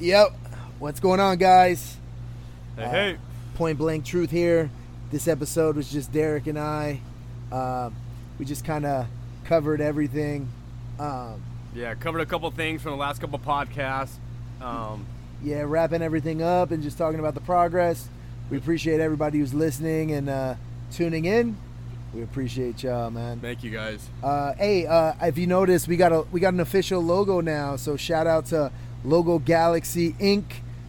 Yep. What's going on, guys? Hey, Uh, hey. Point blank truth here. This episode was just Derek and I. Uh, we just kind of covered everything. Um, Yeah, covered a couple things from the last couple podcasts. Um, yeah, wrapping everything up and just talking about the progress. We appreciate everybody who's listening and uh, tuning in. We appreciate y'all, man. thank you guys. Uh, hey, uh, if you notice, we got a we got an official logo now. So shout out to Logo Galaxy Inc.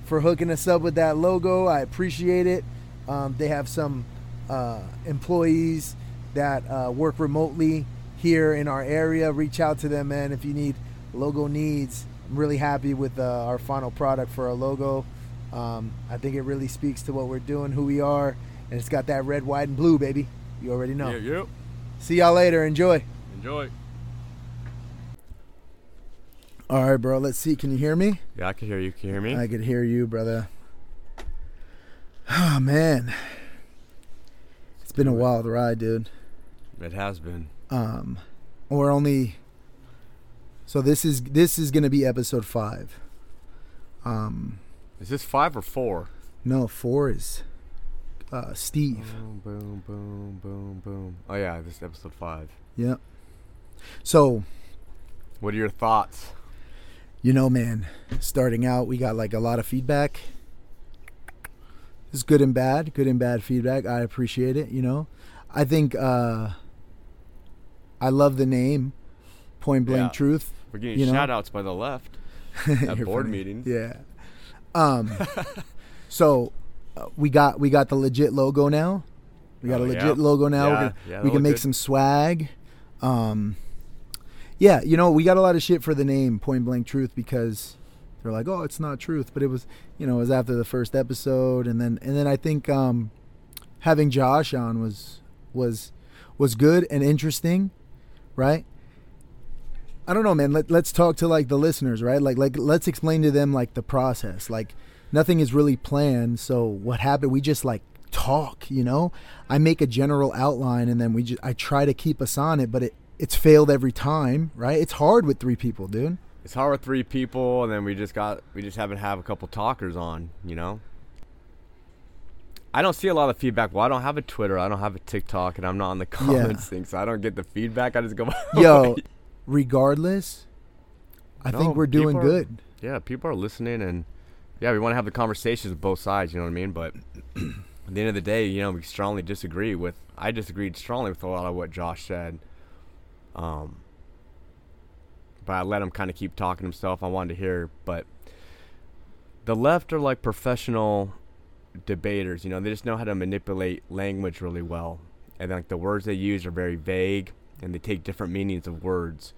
for hooking us up with that logo. I appreciate it. Um, they have some uh, employees that uh, work remotely here in our area. Reach out to them, man. If you need logo needs, I'm really happy with uh, our final product for our logo. Um, I think it really speaks to what we're doing, who we are, and it's got that red, white, and blue, baby. You already know. Yeah, yeah. See y'all later. Enjoy. Enjoy. All right, bro. Let's see. Can you hear me? Yeah, I can hear you. Can you hear me? I could hear you, brother. Oh man, it's been a wild ride, dude. it has been. Um, we're only. So this is this is gonna be episode five. Um, Is this five or four? no, four is uh, Steve. Boom, boom, boom, boom, boom. Oh yeah, this is episode five. Yep. So What are your thoughts? You know, man, starting out, we got like a lot of feedback. It's good and bad, good and bad feedback. I appreciate it. You know, I think uh, I love the name, Point Blank Yeah. Truth. We're getting You know? shout outs by the left at board funny. meetings. Yeah. Um. so uh, we got we got the legit logo now. We got Oh, a yeah. legit logo now. Yeah, gonna, yeah, we can make good. some swag. Um. Yeah, you know, we got a lot of shit for the name Point Blank Truth because they're like, "Oh, it's not truth," but it was, you know, it was after the first episode, and then and then I think um, having Josh on was was was good and interesting, right? I don't know, man. Let, let's talk to like the listeners, right? Like, like let's explain to them like the process. Like, nothing is really planned. So what happened? We just like talk, you know. I make a general outline, and then we just I try to keep us on it, but it it's failed every time, right? It's hard with three people, dude. It's hard with three people, and then we just got we just haven't have a couple talkers on. You know. I don't see a lot of feedback. Well, I don't have a Twitter. I don't have a TikTok, and I'm not on the comments thing, so I don't get the feedback. I just go. Yo, regardless, I No, think we're doing are- good. yeah, people are listening, and yeah, we want to have the conversations with both sides. You know what I mean? But at the end of the day, you know, we strongly disagree with. I disagreed strongly with a lot of what Josh said. Um, but I let him kind of keep talking himself. I wanted to hear, but the left are like professional debaters. You know, they just know how to manipulate language really well, and like the words they use are very vague, and they take different meanings of words.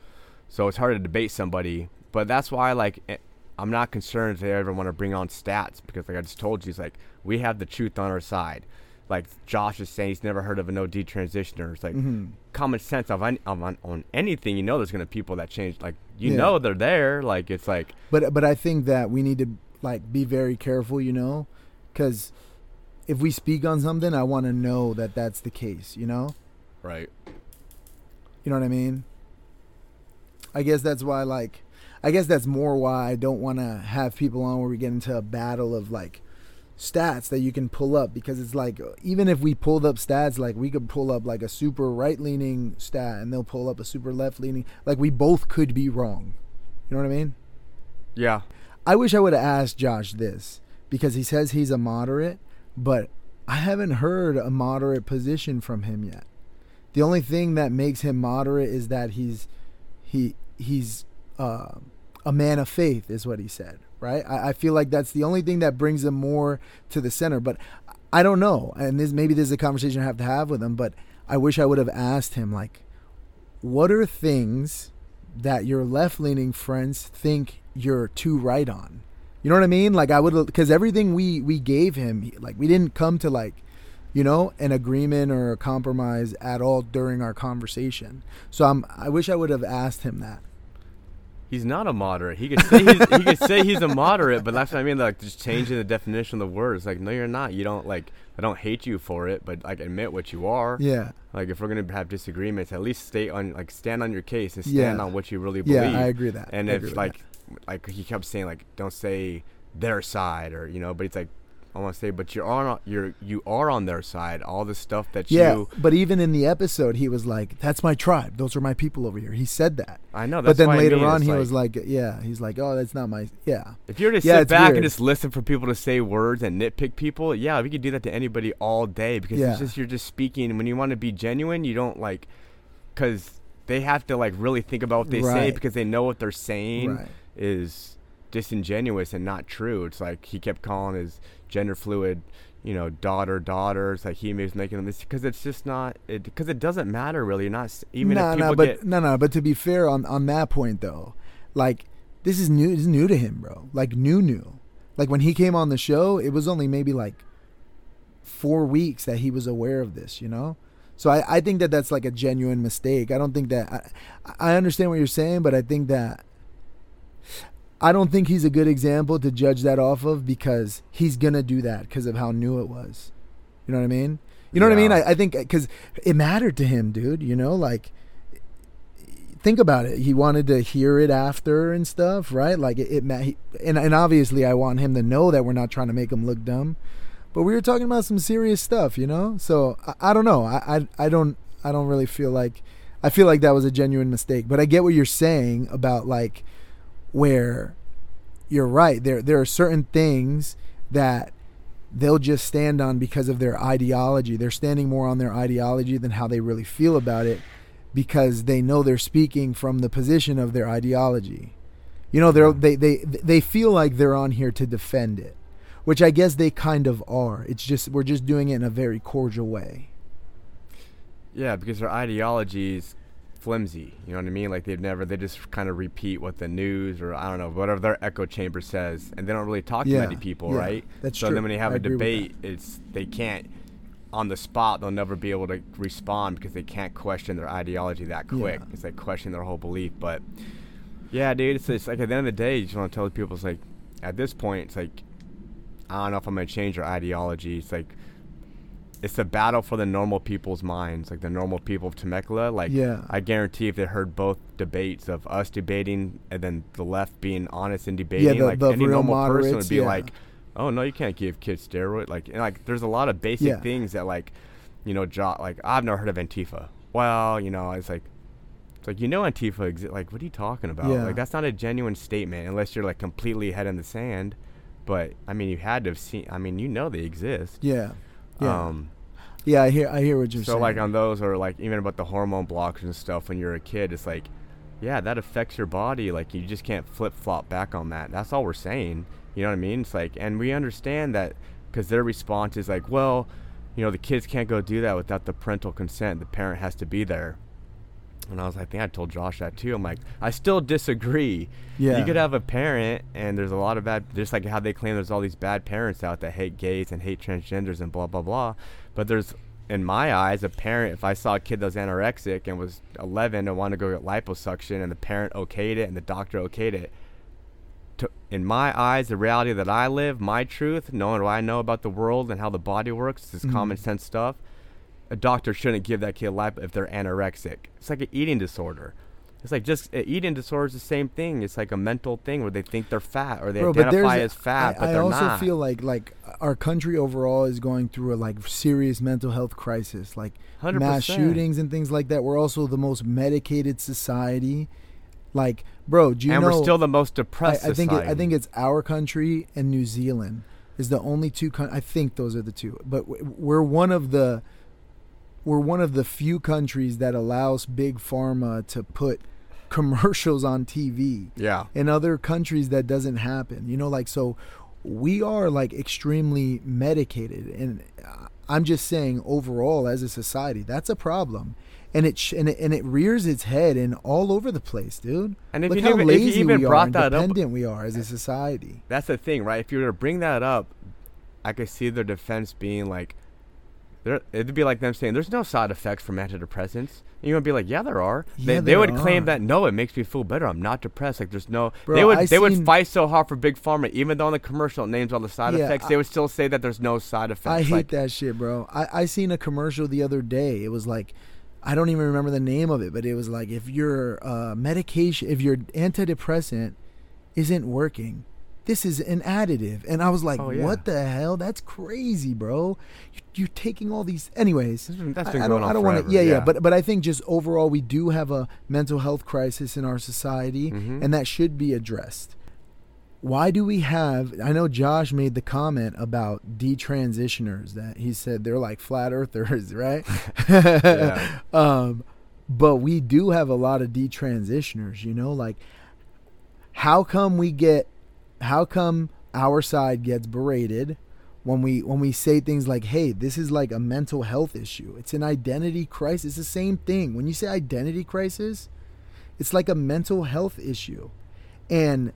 So it's hard to debate somebody. But that's why, like, eh, I'm not concerned if they ever want to bring on stats because, like I just told you, it's like we have the truth on our side. Like Josh is saying, he's never heard of a no detransitioner. It's like Mhm. common sense of, an, of on, on anything. You know, there's gonna be people that change. Like you Yeah. know, they're there. Like it's like But but I think that we need to like be very careful, you know, because if we speak on something, I want to know that that's the case, you know. right. You know what I mean? I guess that's why, like, I guess that's more why I don't want to have people on where we get into a battle of like stats that you can pull up because it's like even if we pulled up stats, like we could pull up like a super right leaning stat and they'll pull up a super left leaning. Like we both could be wrong. You know what I mean? Yeah. I wish I would have asked Josh this because he says he's a moderate, but I haven't heard a moderate position from him yet. The only thing that makes him moderate is that he's he he's uh, a man of faith, is what he said. Right? I, I feel like that's the only thing that brings him more to the center. But I don't know, and this maybe this is a conversation I have to have with him. But I wish I would have asked him like, what are things that your left leaning friends think you're too right on. You know what I mean? Like I would because everything we we gave him, like we didn't come to like, you know, an agreement or a compromise at all during our conversation. So I'm I wish I would have asked him that. He's not a moderate. He could say he's, he could say he's a moderate, but that's what I mean. Like just changing the definition of the words. Like no, you're not. You don't like. I don't hate you for it, but like admit what you are. Yeah. Like if we're gonna have disagreements, at least stay on like stand on your case and Yeah. stand on what you really believe. Yeah, I agree that. And I if like like he kept saying like don't say their side or you know, but it's like I want to say, but you're on you're you are on their side. All the stuff that Yeah, you but even in the episode, he was like, "That's my tribe. Those are my people over here." He said that. I know. but then what I later mean. on, he like- was like, "Yeah." He's like, "Oh, that's not my." Yeah. If you're to Yeah, sit back weird. and just listen for people to say words and nitpick people, yeah, we could do that to anybody all day because Yeah. it's just you're just speaking. When you want to be genuine, you don't like, because they have to like really think about what they say because they know what they're saying Right. is disingenuous and not true. It's like he kept calling his gender fluid, you know, daughter, daughters, like he was making them because it's just not it because it doesn't matter really. You're not even no, if people no, but get no, no. But to be fair on on that point though, like this is new. This is new to him, bro. Like new, new. Like when he came on the show, it was only maybe like four weeks that he was aware of this. You know. So I, I think that that's like a genuine mistake. I don't think that I, I understand what you're saying, but I think that I don't think he's a good example to judge that off of because he's gonna do that because of how new it was. You know what I mean? You know what I mean? I, I think uh, because it mattered to him, dude. You know, like think about it. He wanted to hear it after and stuff, right? Like it, it ma- he, and and obviously I want him to know that we're not trying to make him look dumb, but we were talking about some serious stuff, you know. So I, I don't know. I, I I don't I don't really feel like I feel like that was a genuine mistake. But I get what you're saying about like where you're right. There there are certain things that they'll just stand on because of their ideology. They're standing more on their ideology than how they really feel about it because they know they're speaking from the position of their ideology. You know, they're they they they feel like they're on here to defend it, which I guess they kind of are. It's just we're just doing it in a very cordial way. Yeah, because their ideology is flimsy. You know what I mean? Like they've never, they just kind of repeat what the news or I don't know, whatever their echo chamber says, and they don't really talk Yeah, to many people, yeah, right? that's so true. then when you have I a debate, it's they can't on the spot. They'll never be able to respond because they can't question their ideology that quick. Yeah. It's like questioning their whole belief. But yeah, dude, it's, it's like at the end of the day, you just want to tell people, it's like at this point, it's like I don't know if I'm gonna change their ideology. It's like it's a battle for the normal people's minds, like the normal people of Temecula. Like, Yeah. I guarantee if they heard both debates of us debating and then the left being honest and debating, the- like the any normal person would be yeah. like, "Oh no, you can't give kids steroid." Like, and like, there's a lot of basic Yeah. things that like, you know, jo- like I've never heard of Antifa. Well, you know, it's like. It's like you know Antifa exi- like what are you talking about? Yeah. Like that's not a genuine statement unless you're like completely head in the sand. But I mean you had to have seen I mean you know they exist. Yeah, yeah, Um yeah. I hear I hear what you're so saying. So like on those or like even about the hormone blockers and stuff when you're a kid, it's like, yeah, that affects your body. Like you just can't flip flop back on that. That's all we're saying. You know what I mean? It's like, and we understand that because their response is like, well, you know, the kids can't go do that without the parental consent. The parent has to be there. And I was like, I think I told Josh that too. I'm like, I still disagree. Yeah. You could have a parent, and there's a lot of bad, just like how they claim there's all these bad parents out that hate gays and hate transgenders and blah, blah, blah. But there's, in my eyes, a parent, if I saw a kid that was anorexic and was 11 and wanted to go get liposuction and the parent okayed it and the doctor okayed it, to, in my eyes, the reality that I live, my truth, knowing what I know about the world and how the body works, this Mhm. common sense stuff, a doctor shouldn't give that kid lipo if they're anorexic. It's like an eating disorder. It's like just uh, eating disorder is the same thing. It's like a mental thing where they think they're fat or they Bro, identify as fat, I, but they're also not. feel like like our country overall is going through a like serious mental health crisis, like 100%. mass shootings and things like that. We're also the most medicated society. Like, bro, do you and know? we're still the most depressed I think it, I think it's our country and New Zealand is the only two. Con- I think those are the two, but w- we're one of the we're one of the few countries that allows big pharma to put commercials on TV yeah. in other countries that doesn't happen. You know like so we are like extremely medicated. And i'm just saying overall as a society that's a problem. And it sh- and it, and it rears its head in all over the place dude. And if look you how even- lazy even we are and that up- dependent we are as a society. That's the thing, right? If you were to bring that up, I could see their defense being like, there. It'd be like them saying, "There's no side effects from antidepressants." And you're gonna be like, "Yeah, there are." Yeah, they they there would claim that no, it makes me feel better. I'm not depressed. Like there's no. Bro, they would I they would fight so hard for big pharma, even though on the commercial it names all the side Yeah, effects. I- they would still say that there's no side effects. I hate like, that shit, bro. I, I seen a commercial the other day. It was like, I don't even remember the name of it, but it was like if your uh, medication, if your antidepressant isn't working, this is an additive. And I was like, Oh, yeah. what the hell? That's crazy, bro. You- You're taking all these. Anyways, That's been, that's I- been I don't, I don't want to. Yeah, yeah, But but I think just overall, we do have a mental health crisis in our society, Mhm. and that should be addressed. Why do we have? I know Josh made the comment about detransitioners that he said they're like flat earthers, right? Yeah. um, but we do have a lot of detransitioners. You know, like how come we get? How come our side gets berated? when we when we say things like hey this is like a mental health issue it's an identity crisis it's the same thing when you say identity crisis it's like a mental health issue and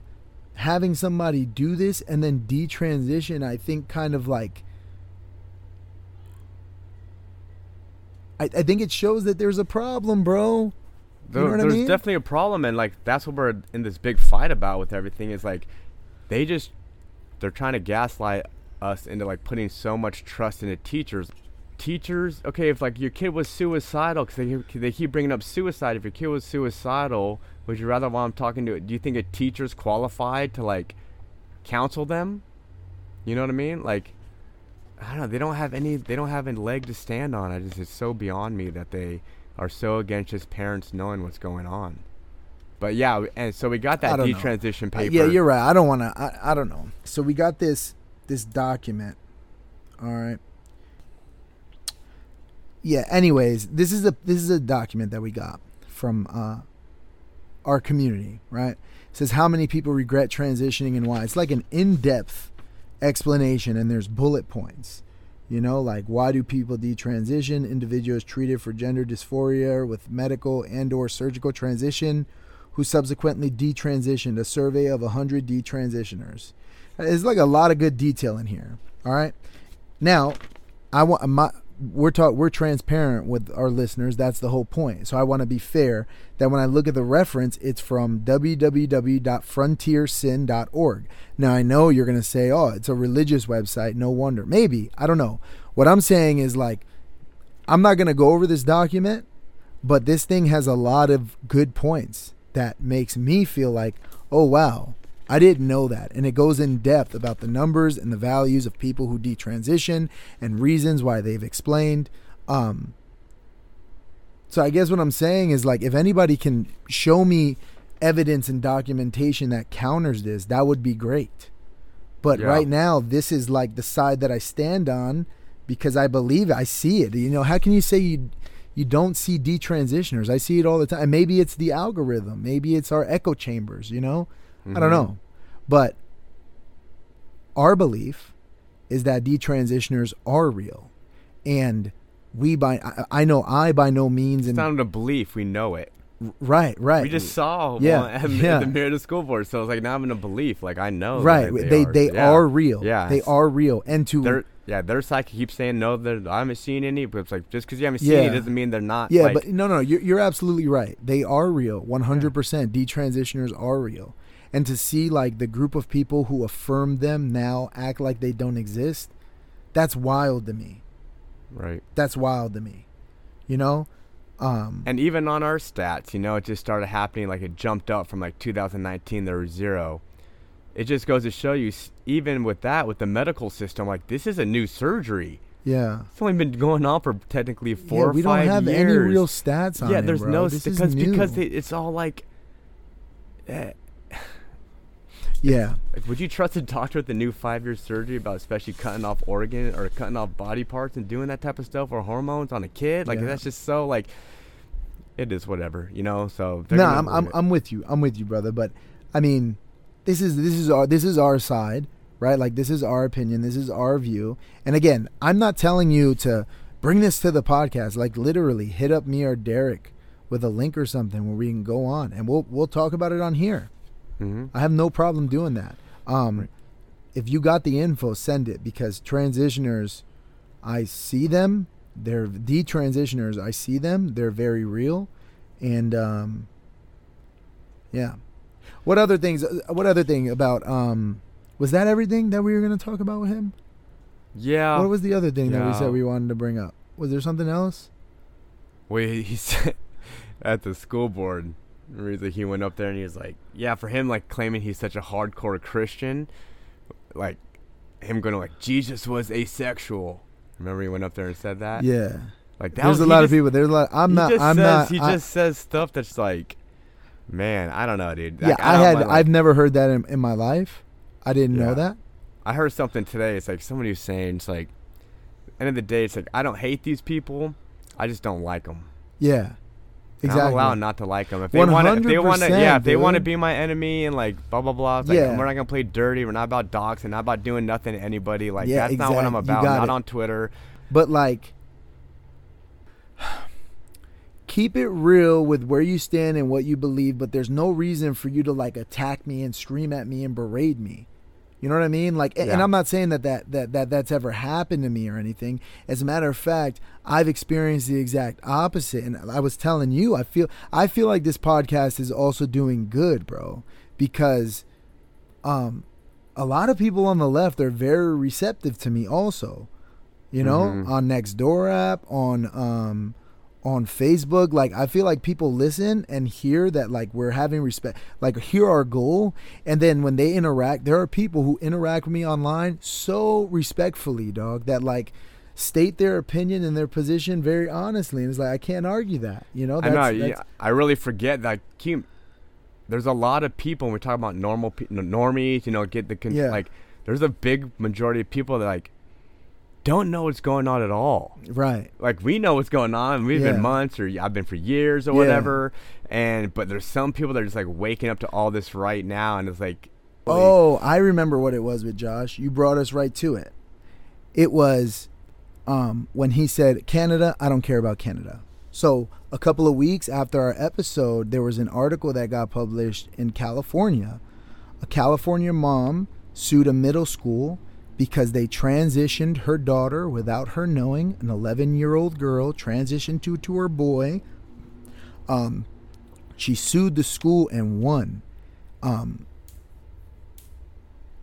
having somebody do this and then detransition i think kind of like I, I think it shows that there's a problem bro There- know what I there's mean? definitely a problem, and like that's what we're in this big fight about with everything. Is like they just they're trying to gaslight us into like putting so much trust into teachers. Teachers, okay, if like your kid was suicidal, because they they keep bringing up suicide. If your kid was suicidal, would you rather while I'm talking to? it, Do you think a teacher's qualified to like counsel them? You know what I mean? Like I don't know. They don't have any. They don't have a leg to stand on. I just it's so beyond me that they are so against just parents knowing what's going on. But yeah, and so we got that don't know. detransition Uh, paper. yeah you're right. I don't want to I, I don't know. So we got this this document all right? Yeah anyways this is a this is a document that we got from uh our community right? It says how many people regret transitioning and why? It's like an in-depth explanation and there's bullet points. You know like why do people detransition? Individuals treated for gender dysphoria with medical and or surgical transition who subsequently detransitioned a survey of 100 detransitioners. There's like a lot of good detail in here all right? Now i want my we're talk we're transparent with our listeners that's the whole point. So i want to be fair that when i look at the reference it's from www.frontiersin.org now i know you're going to say oh it's a religious website no wonder. Maybe i don't know. What i'm saying is like i'm not going to go over this document but this thing has a lot of good points that makes me feel like oh wow i didn't know that and it goes in depth about the numbers and the values of people who detransition and reasons why they've explained um so i guess what i'm saying is like if anybody can show me evidence and documentation that counters this that would be great but Yeah. right now this is like the side that i stand on because i believe it. i see it you know how can you say you you don't see detransitioners. I see it all the time. Maybe it's the algorithm. Maybe it's our echo chambers, you know? I don't Mhm. know. But our belief is that detransitioners are real. And we by I, I know I by no means It's and not a belief. We know it. Right, right. We just saw Yeah, at, yeah. the the school board. So it's like now I'm in a belief. Like I know. right. that They they, yeah. are real. Yeah. They are real. And to Their yeah, their side keeps saying no. I haven't seen any. But it's like just because you haven't seen Yeah. any doesn't mean they're not. Yeah, like, but no, no, you're, you're absolutely right. They are real, 100%. Detransitioners are real. And to see like the group of people who affirm them now act like they don't exist, that's wild to me. right. That's wild to me. You know? Um, And even on our stats, you know, it just started happening. Like it jumped up from like 2019, there was zero. It just goes to show you, even with that, with the medical system, like this is a new surgery. yeah. It's only been going on for technically four yeah, or we five don't have years. any real stats on yeah, it, there's bro. no This is because because they, it's all like, eh, yeah. like, would you trust a doctor with a new five-year surgery about especially cutting off organ or cutting off body parts and doing that type of stuff or hormones on a kid? Like Yeah. that's just so like, it is whatever, you know. So No, I'm, I'm it. I'm with you. I'm with you, brother. But I mean, this is this is our this is our side, right? Like this is our opinion. This is our view. And again, I'm not telling you to bring this to the podcast. Like literally, hit up me or Derek with a link or something where we can go on and we'll we'll talk about it on here. Mhm. I have no problem doing that. Um, Right. if you got the info, send it because transitioners, I see them. They're the detransitioners. I see them. They're very real, and um, yeah. What other things? uh, What other thing about? Um, was that everything that we were going to talk about with him? Yeah. what was the other thing that we said we wanted to bring up? Was there something else? Wait, he said at the school board, he went up there and he was like, yeah, for him like claiming he's such a hardcore Christian, like him going to, like Jesus was asexual. Remember he went up there and said that? Yeah. Like that There's was, a lot of people. There's a lot. I'm not. I'm says, not. He I- just says stuff that's like, man, I don't know, dude. yeah, Like, I had. I've never heard that in, in my life. I didn't know that. I heard something today. It's like somebody was saying, it's like, end of the day, it's like I don't hate these people, I just don't like them. Yeah. Exactly. I'm allowed not to like them. If they want to, they want to, yeah, if they want to be my enemy and like blah blah blah. Like, Yeah. we're not gonna play dirty. We're not about dogs and not about doing nothing to anybody. Like Yeah, that's not what I'm about. Not it. on Twitter. But like, keep it real with where you stand and what you believe. But there's no reason for you to like attack me and scream at me and berate me. You know what I mean? Like, and- and I'm not saying that, that that that that's ever happened to me or anything. As a matter of fact, I've experienced the exact opposite. And I was telling you, I feel I feel like this podcast is also doing good, bro, because um, a lot of people on the left are very receptive to me also you know Mhm. on nextdoor app on um on facebook like i feel like people listen and hear that like we're having respect like hear our goal and then when they interact there are people who interact with me online so respectfully dog that like state their opinion and their position very honestly and it's like i can't argue that you know I know. That's- yeah, I really forget that. Keep, there's a lot of people when we talk about normal pe- normies. You know, get the con- Yeah. like. There's a big majority of people that like don't know what's going on at all. right like we know what's going on. We've Yeah. been months or I've been for years or Yeah. whatever. And but there's some people that are just like waking up to all this right now and it's like Oh, I remember what it was with Josh. You brought us right to it. It was um, when he said, Canada, I don't care about Canada. So, a couple of weeks after our episode, there was an article that got published in California. A California mom sued a middle school because they transitioned her daughter without her knowing. An 11 year old girl transitioned to, to her boy. Um, she sued the school and won. Um,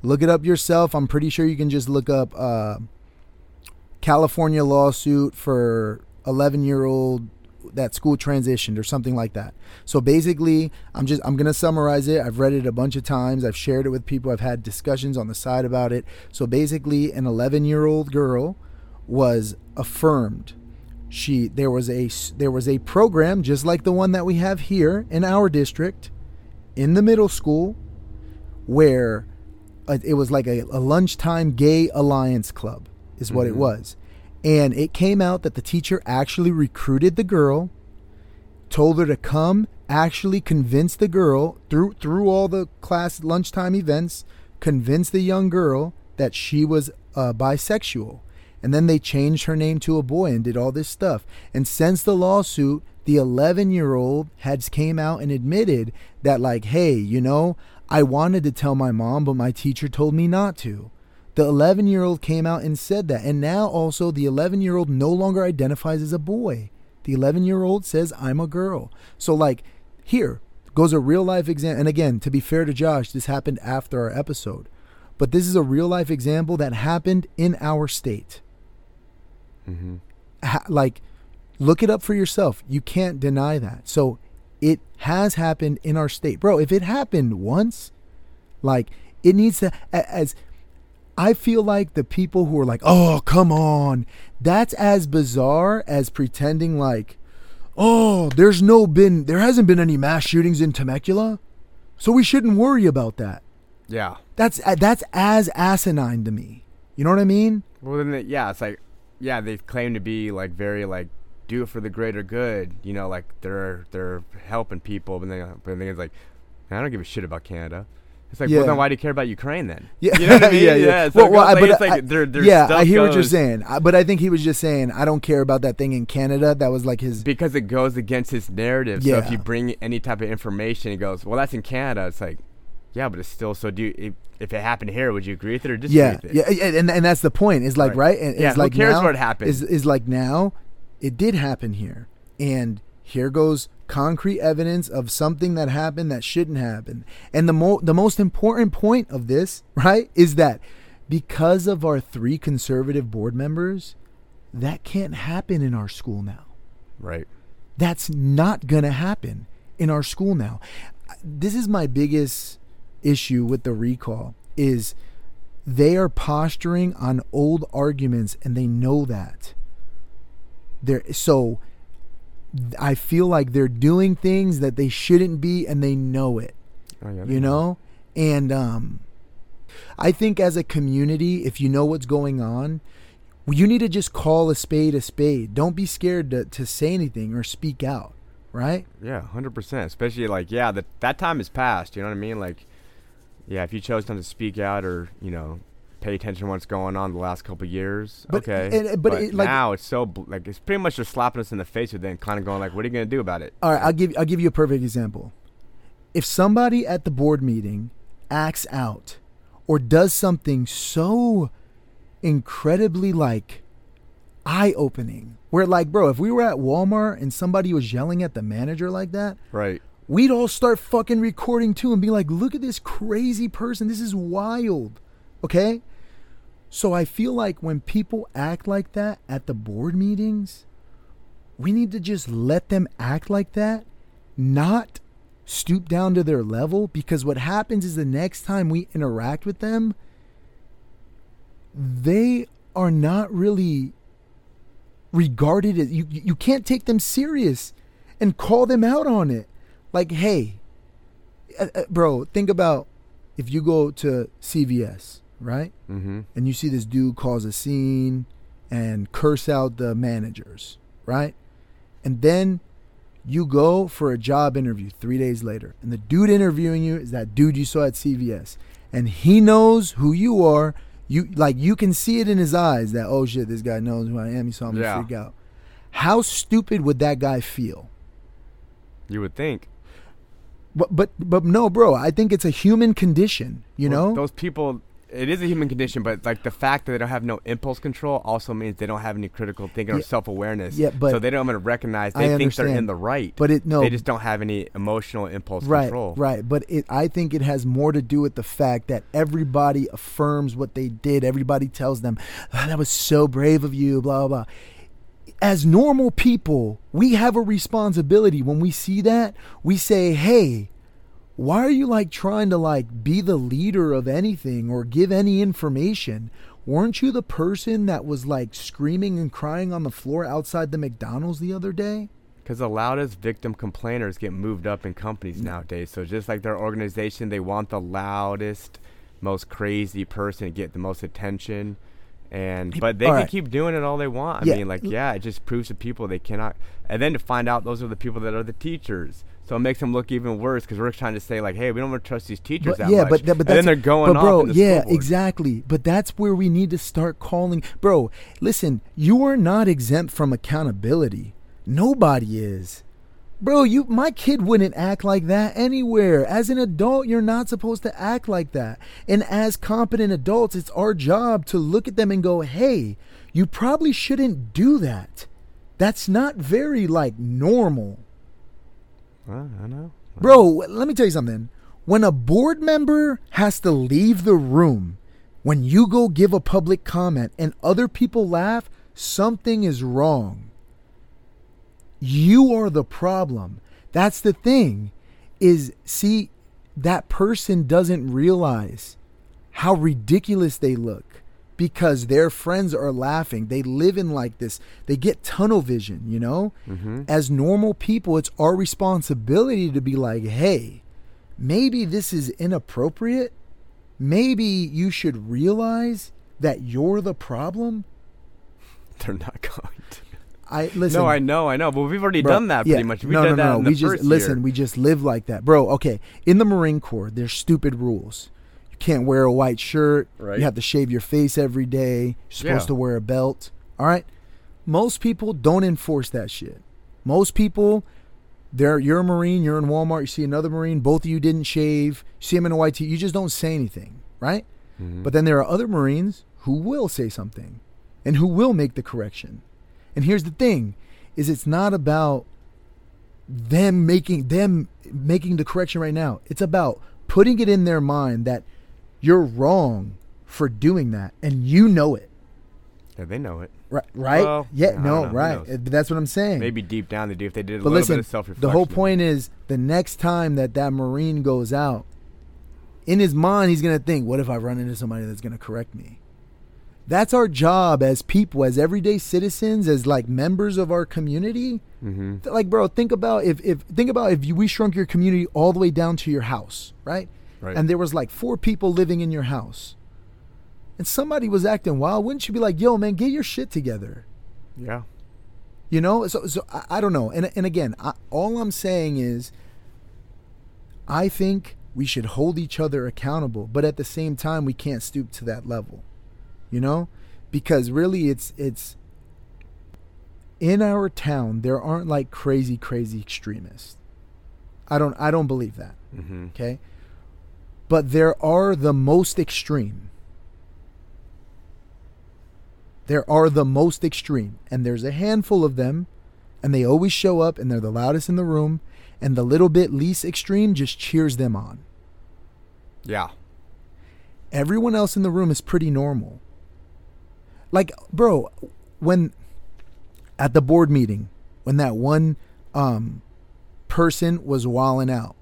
look it up yourself. I'm pretty sure you can just look up uh, California lawsuit for 11 year old that school transitioned or something like that. So basically, I'm just I'm gonna summarize it. I've read it a bunch of times. I've shared it with people. I've had discussions on the side about it. So basically, an 11 year old girl was affirmed. She there was a there was a program just like the one that we have here in our district, in the middle school, where uh, it was like a, a lunchtime gay alliance club is what it Mhm. was and it came out that the teacher actually recruited the girl told her to come actually convinced the girl through through all the class lunchtime events convinced the young girl that she was uh, bisexual. And then they changed her name to a boy and did all this stuff. And since the lawsuit the 11 year old had came out and admitted that like hey you know i wanted to tell my mom but my teacher told me not to the 11 year old came out and said that and now also the 11 year old no longer identifies as a boy. The 11 year old says i'm a girl. So like here goes a real life example and again to be fair to josh this happened after our episode but this is a real life example that happened in our state. Hmm ha- like look it up for yourself. You can't deny that. So it has happened in our state. Bro if it happened once like it needs to as i feel like the people who are like oh come on. That's as bizarre as pretending like oh there's no been there hasn't been any mass shootings in temecula. So we shouldn't worry about that. Yeah. that's uh, that's as asinine to me. You know what i mean? Well then it- yeah, it's like yeah, they claim to be like very like do it for the greater good, you know, like they're they're helping people, but then but then it's like I don't give a shit about Canada. It's like, Yeah. well, then why do you care about Ukraine then? Yeah, You know what I mean? yeah, yeah. so Well, well, it goes, like, but it's I- like their, their yeah, I hear what you're saying, I- but I think he was just saying I don't care about that thing in Canada. That was like his. because it goes against his narrative. So if you bring any type of information, it goes, well, that's in Canada. It's like, yeah, but it's still. So do you, if, if it happened here, would you agree with it or disagree Yeah, with it? yeah, yeah, and and that's the point. Is like Right. right, and Yeah, it's who like cares now, what happened? Is is like now, it did happen here, and here goes concrete evidence of something that happened that shouldn't happen. And the mo the most important point of this, right, is that because of our three conservative board members, that can't happen in our school now. Right. That's not going to happen. in our school now. This is my biggest issue with the recall is they are posturing on old arguments and they know that. They're so I feel like they're doing things that they shouldn't be and they know it. Oh, yeah, You know? And um I think as a community, if you know what's going on, you need to just call a spade a spade. Don't be scared to, to say anything or speak out, right? Yeah, hundred percent. Especially like, yeah, that that time is past. You know what I mean? Like, yeah, if you chose not to speak out or you know pay attention to what's going on the last couple of years, But- okay. and- but it, like- now it's so like it's pretty much just slapping us in the face with it kind of going like, what are you gonna do about it? All right, I'll give I'll give you a perfect example. If somebody at the board meeting acts out or does something so incredibly like eye opening, where like, bro, if we were at Walmart and somebody was yelling at the manager like that, Right. we'd all start fucking recording too and be like, look at this crazy person. This is wild. Okay? So I feel like when people act like that at the board meetings, we need to just let them act like that, not stoop down to their level because what happens is the next time we interact with them, they are not really regarded as you you can't take them serious and call them out on it. Like, hey, uh, uh, bro, think about if you go to CVS, right? Mm-hmm. and you see this dude cause a scene and curse out the managers, right? And then you go for a job interview three days later, and the dude interviewing you is that dude you saw at CVS, and he knows who you are. You like you can see it in his eyes that oh shit, this guy knows who I am. He saw me Yeah. freak out. How stupid would that guy feel? You would think. But but but no, bro. I think it's a human condition. You Well, know, those people. It is a human condition, but like the fact that they don't have no impulse control also means they don't have any critical thinking or self awareness. Yeah, but- so they don't even recognize. I They think they're in the right. But it- no. They just don't have any emotional impulse right, control. Right, but it, I think it has more to do with the fact that everybody affirms what they did. Everybody tells them, "Ah, "That was so brave of you." Blah blah. blah. As normal people, we have a responsibility. When we see that, we say, "Hey, why are you like trying to like be the leader of anything or give any information?" Weren't you the person that was like screaming and crying on the floor outside the McDonald's the other day? Because the loudest victim complainers get moved up in companies nowadays. So just like their organization, they want the loudest, most crazy person to get the most attention. And but they All can right. keep doing it all they want. I Yeah. mean, like yeah, it just proves to people they cannot. And then to find out those are the people that are the teachers. So it makes them look even worse because we're trying to say like, hey, we don't want to trust these teachers that yeah, much. but, that, but and then they're going but off bro, yeah, exactly. But that's where we need to start calling, bro. Listen, you are not exempt from accountability. Nobody is, bro. You, my kid wouldn't act like that anywhere. As an adult, you're not supposed to act like that. And as competent adults, it's our job to look at them and go, hey, you probably shouldn't do that. That's not very like normal. Well, I know. Bro, let me tell you something. When a board member has to leave the room, when you go give a public comment and other people laugh, something is wrong. You are the problem. That's the thing. Is see that person doesn't realize how ridiculous they look because their friends are laughing. They live in like this. They get tunnel vision, you know? Mm-hmm. As normal people, it's our responsibility to be like, hey, maybe this is inappropriate. Maybe you should realize that you're the problem. They're not going to. I listen. no, I know, I know. But we've already Bro, done that yeah, pretty much. We no, did no, that no, in we the just listen. year. We just live like that, bro. Okay, in the Marine Corps, there's stupid rules. Can't wear a white shirt. Right. You have to shave your face every day. You're supposed Yeah. to wear a belt. All right. Most people don't enforce that shit. Most people, they're you're a Marine. You're in Walmart. You see another Marine. Both of you didn't shave. You see him in a white tee. You just don't say anything, right? Mhm. But then there are other Marines who will say something and who will make the correction. And here's the thing is it's not about them making them making the correction right now. It's about putting it in their mind that you're wrong for doing that and you know it. Yeah, they know it. Right? Right? Well, yeah, no, right. But that's what I'm saying. Maybe deep down they do if they did a But little listen, bit of self reflection. the whole point is the next time that that Marine goes out, in his mind, he's going to think, what if I run into somebody that's going to correct me? That's our job as people, as everyday citizens, as like members of our community. Mm-hmm. Like, bro, think about if, if think about if you, we shrunk your community all the way down to your house, right? Right. And there was like four people living in your house, and somebody was acting wild. Wouldn't you be like, "Yo, man, get your shit together"? yeah. You know, so so I, I don't know. And and again, I, all I'm saying is, I think we should hold each other accountable, but at the same time, we can't stoop to that level. You know, because really, it's it's in our town there aren't like crazy crazy extremists. I don't I don't believe that. Mm-hmm. Okay, but there are the most extreme. There are the most extreme, and there's a handful of them, and they always show up, and they're the loudest in the room, and the little bit least extreme just cheers them on. Yeah. Everyone else in the room is pretty normal. Like, bro, when at the board meeting, when that one um, person was walling out,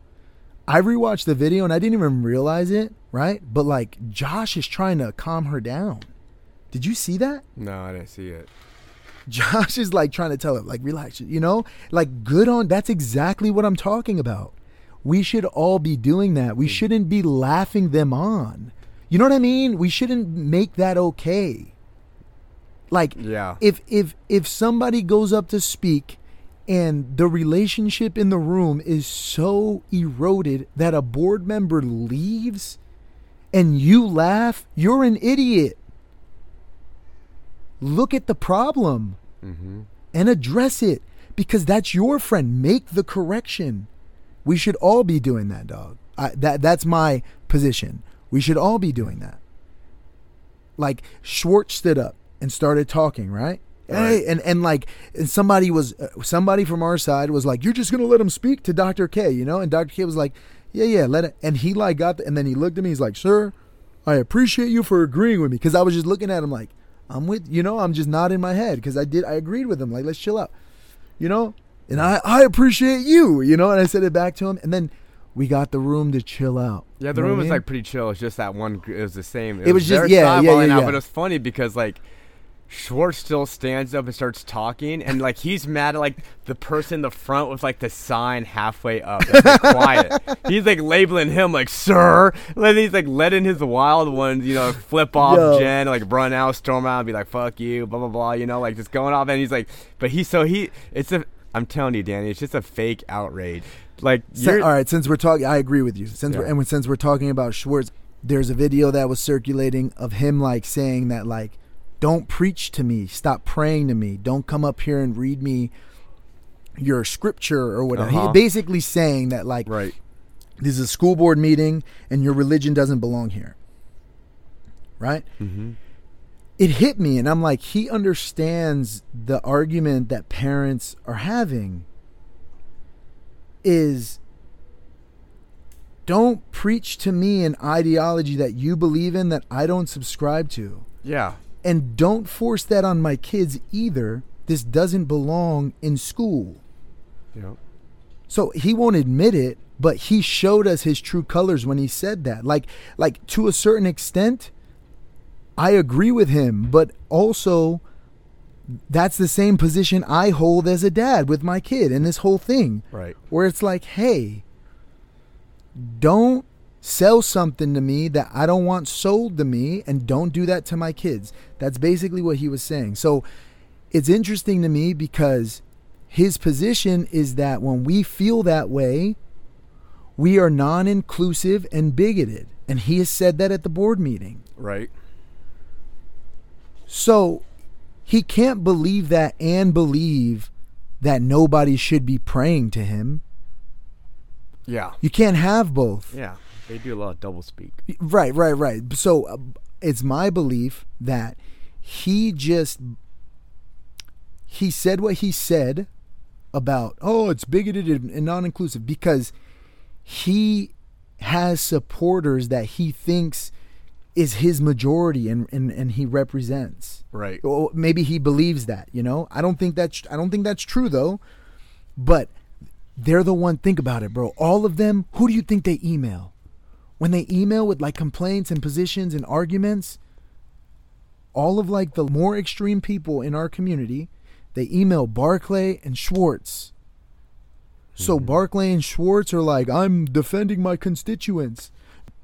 I rewatched the video and I didn't even realize it, right? But like, Josh is trying to calm her down. Did you see that? No, I didn't see it. Josh is like trying to tell her, like, relax, you know? Like, good on, that's exactly what I'm talking about. We should all be doing that. We mm. shouldn't be laughing them on. You know what I mean? We shouldn't make that okay. Like, Yeah. if if if somebody goes up to speak and the relationship in the room is so eroded that a board member leaves and you laugh, you're an idiot. Look at the problem Mm-hmm. and address it because that's your friend. Make the correction. We should all be doing that, dog. I, that that's my position. We should all be doing that. Like Schwartz stood up and started talking, right? Right. and and like and somebody was uh, somebody from our side was like, "You're just gonna let him speak to Dr. K," you know? And Dr. K was like, "Yeah, yeah, let it." And he like got the, and then he looked at me. He's like, "Sir, I appreciate you for agreeing with me," because I was just looking at him like, "I'm with you know." I'm just nodding my head because I did I agreed with him. Like, let's chill out, you know. And I I appreciate you, you know. And I said it back to him, and then we got the room to chill out. Yeah, the room I was mean? like pretty chill. It's just that one. It was the same. It was just- their yeah, yeah, yeah, out, yeah. But it was funny because like Schwartz still stands up and starts talking, and like he's mad at like the person in the front with like the sign halfway up. Like, quiet. He's like labeling him like sir. And then he's like letting his wild ones, you know, flip off Yo. Jen, like run out, storm out, and be like fuck you, blah blah blah. You know, like just going off, and he's like, but he so he. It's a. I'm telling you, Danny, it's just a fake outrage. Like all right, since we're talking, I agree with you. Since we're, and since we're talking about Schwartz, there's a video that was circulating of him like saying that like, "Don't preach to me. Stop praying to me. Don't come up here and read me your scripture or whatever." Uh-huh. He's basically saying that like, right. this is a school board meeting and your religion doesn't belong here. Right? Mm-hmm. it hit me and I'm like he understands the argument that parents are having is don't preach to me an ideology that you believe in that I don't subscribe to Yeah. And don't force that on my kids either this doesn't belong in school Yeah. so he won't admit it, but he showed us his true colors when he said that. Like like to a certain extent, I agree with him, but also that's the same position I hold as a dad with my kid in this whole thing. Right. Where it's like, hey, don't sell something to me that I don't want sold to me and don't do that to my kids. That's basically what he was saying. So it's interesting to me because his position is that when we feel that way, we are non inclusive and bigoted. And he has said that at the board meeting. Right. So he can't believe that and believe that nobody should be praying to him. Yeah. You can't have both. Yeah. They do a lot of double speak. Right, right, right. So uh, it's my belief that he just he said what he said about oh it's bigoted and non-inclusive because he has supporters that he thinks is his majority and and, and he represents. Right. Or maybe he believes that, you know? I don't think that's I don't think that's true though. But they're the one think about it, bro. All of them, who do you think they email? When they email with like complaints and positions and arguments, all of like the more extreme people in our community, they email Barclay and Schwartz. So mm-hmm. Barclay and Schwartz are like, I'm defending my constituents.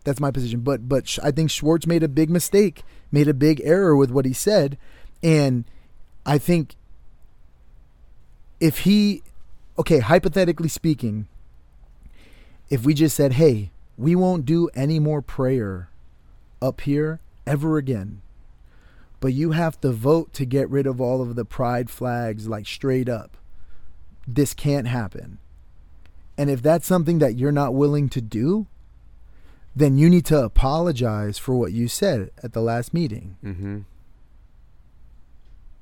That's my position. But but I think Schwartz made a big mistake, made a big error with what he said, and I think if he, okay, hypothetically speaking, if we just said, hey, we won't do any more prayer up here ever again, but you have to vote to get rid of all of the pride flags, like straight up. This can't happen. And if that's something that you're not willing to do, then you need to apologize for what you said at the last meeting, Mm-hmm.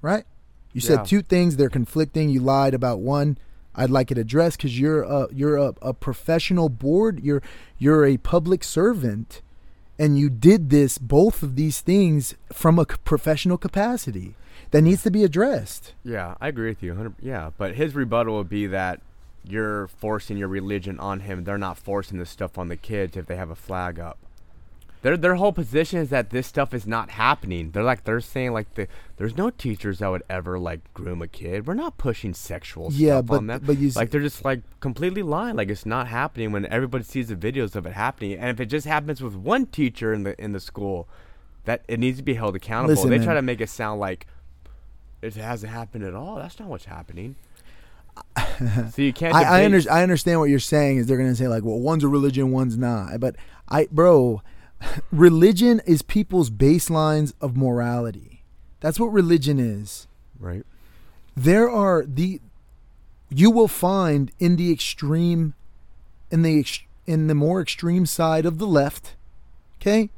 right? You Yeah. said two things, they're conflicting. You lied about one. I'd like it addressed because you're a you're a, a professional board. You're you're a public servant, and you did this both of these things from a professional capacity that needs to be addressed. Yeah, I agree with you. 100, yeah, but his rebuttal would be that you're forcing your religion on him. They're not forcing this stuff on the kids if they have a flag up. Their their whole position is that this stuff is not happening. They're like they're saying like the there's no teachers that would ever like groom a kid. We're not pushing sexual Yeah, stuff but- on them. but you like they're just like completely lying. Like it's not happening when everybody sees the videos of it happening. And if it just happens with one teacher in the in the school, that it needs to be held accountable. Listen, they man. try to make it sound like it hasn't happened at all. That's not what's happening. so you can't. I, I, under, I understand what you're saying is they're gonna say like, well, one's a religion, one's not. But I, bro, religion is people's baselines of morality. That's what religion is. Right. There are the, you will find in the extreme, in the in the more extreme side of the left, okay,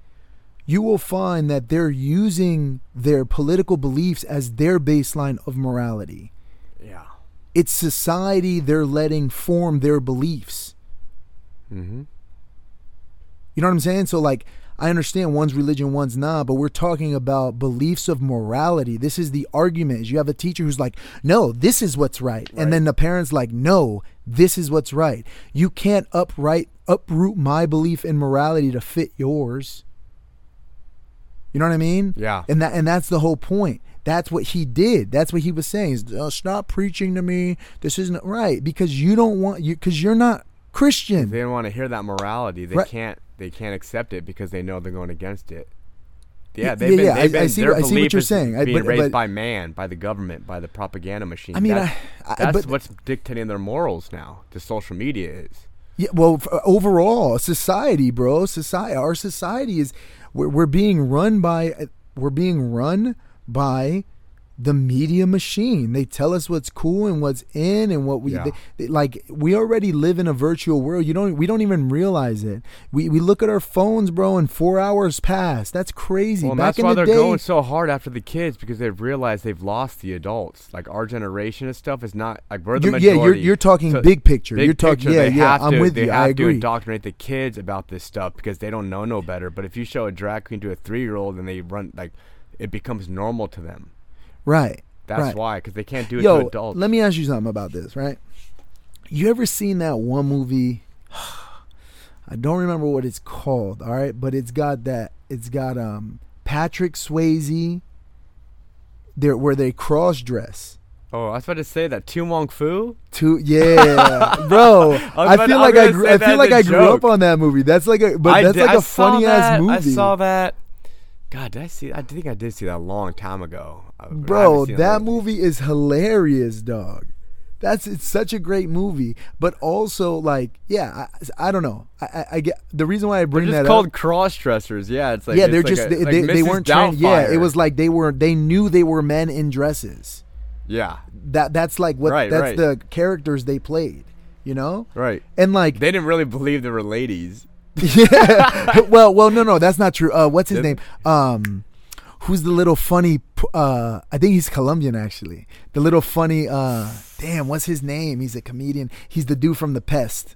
you will find that they're using their political beliefs as their baseline of morality Yeah. it's society they're letting form their beliefs. Mm-hmm. You know what I'm saying? So like I understand one's religion, one's not, but we're talking about beliefs of morality. This is the argument. Is you have a teacher who's like, "No, this is what's right," Right. and then the parents like, "No, this is what's right." You can't upright uproot my belief in morality to fit yours. You know what I mean? Yeah. And that and that's the whole point. That's what he did. That's what he was saying. Is, uh, stop preaching to me. This isn't right because you don't want you because you're not Christian. They don't want to hear that morality. They Right. can't. They can't accept it because they know they're going against it. Yeah, they've yeah, been. yeah, They've I- been I see what- I see what you're saying. I- Being but- raised but- by man, by the government, by the propaganda machine. I mean, That- I, that's but what's dictating their morals now. The social media is. Yeah, well, f- uh, overall, society, bro, society, our society is we're, we're being run by uh, we're being run by the media machine. They tell us what's cool and what's in and what we Yeah. they, they- like. We already live in a virtual world. You don't we don't even realize it. We we look at our phones, bro, and four hours pass. That's crazy. Well, Back that's in why the they're day, going so hard after the kids because they've realized they've lost the adults. Like our generation of stuff is not like we're the You're- yeah, you're you're talking So, big picture. big you're talking picture, yeah, yeah. I'm to- with they you. have I to agree. indoctrinate the kids about this stuff because they don't know no better. But if you show a drag queen to a three year old and they run like, it becomes normal to them. Right. That's right. why because they can't do it to Yo, adults. let me ask you something about this, right? You ever seen that one movie? I don't remember what it's called, all right, but it's got that it's got um Patrick Swayze there where they cross dress. oh, I was about to say that To Wong Foo. To yeah, bro. was I feel to- like I I, gr- I feel like I grew up on that movie. That's like a but I that's did- like I a funny that- ass movie. I saw that. God, did I see? I think I did see that a long time ago. I- I haven't Bro, that movie is hilarious, dog. That's it's such a great movie, but also like, yeah, I, I don't know. I, I, I get the reason why I They're bring just that called up. cross dressers. Yeah, it's like yeah, they're like just a- they, like they, they weren't trained. Yeah, it was like they were they knew they were men in dresses. Yeah, That that's like what Right, that's right. the characters they played, you know? right. And like They didn't really believe they were ladies. yeah. well, well, no, no, that's not true. Uh, what's his name? Um, who's the little funny? Uh, I think he's Colombian actually. The little funny. Uh, damn, what's his name? He's a comedian. He's the dude from The Pest.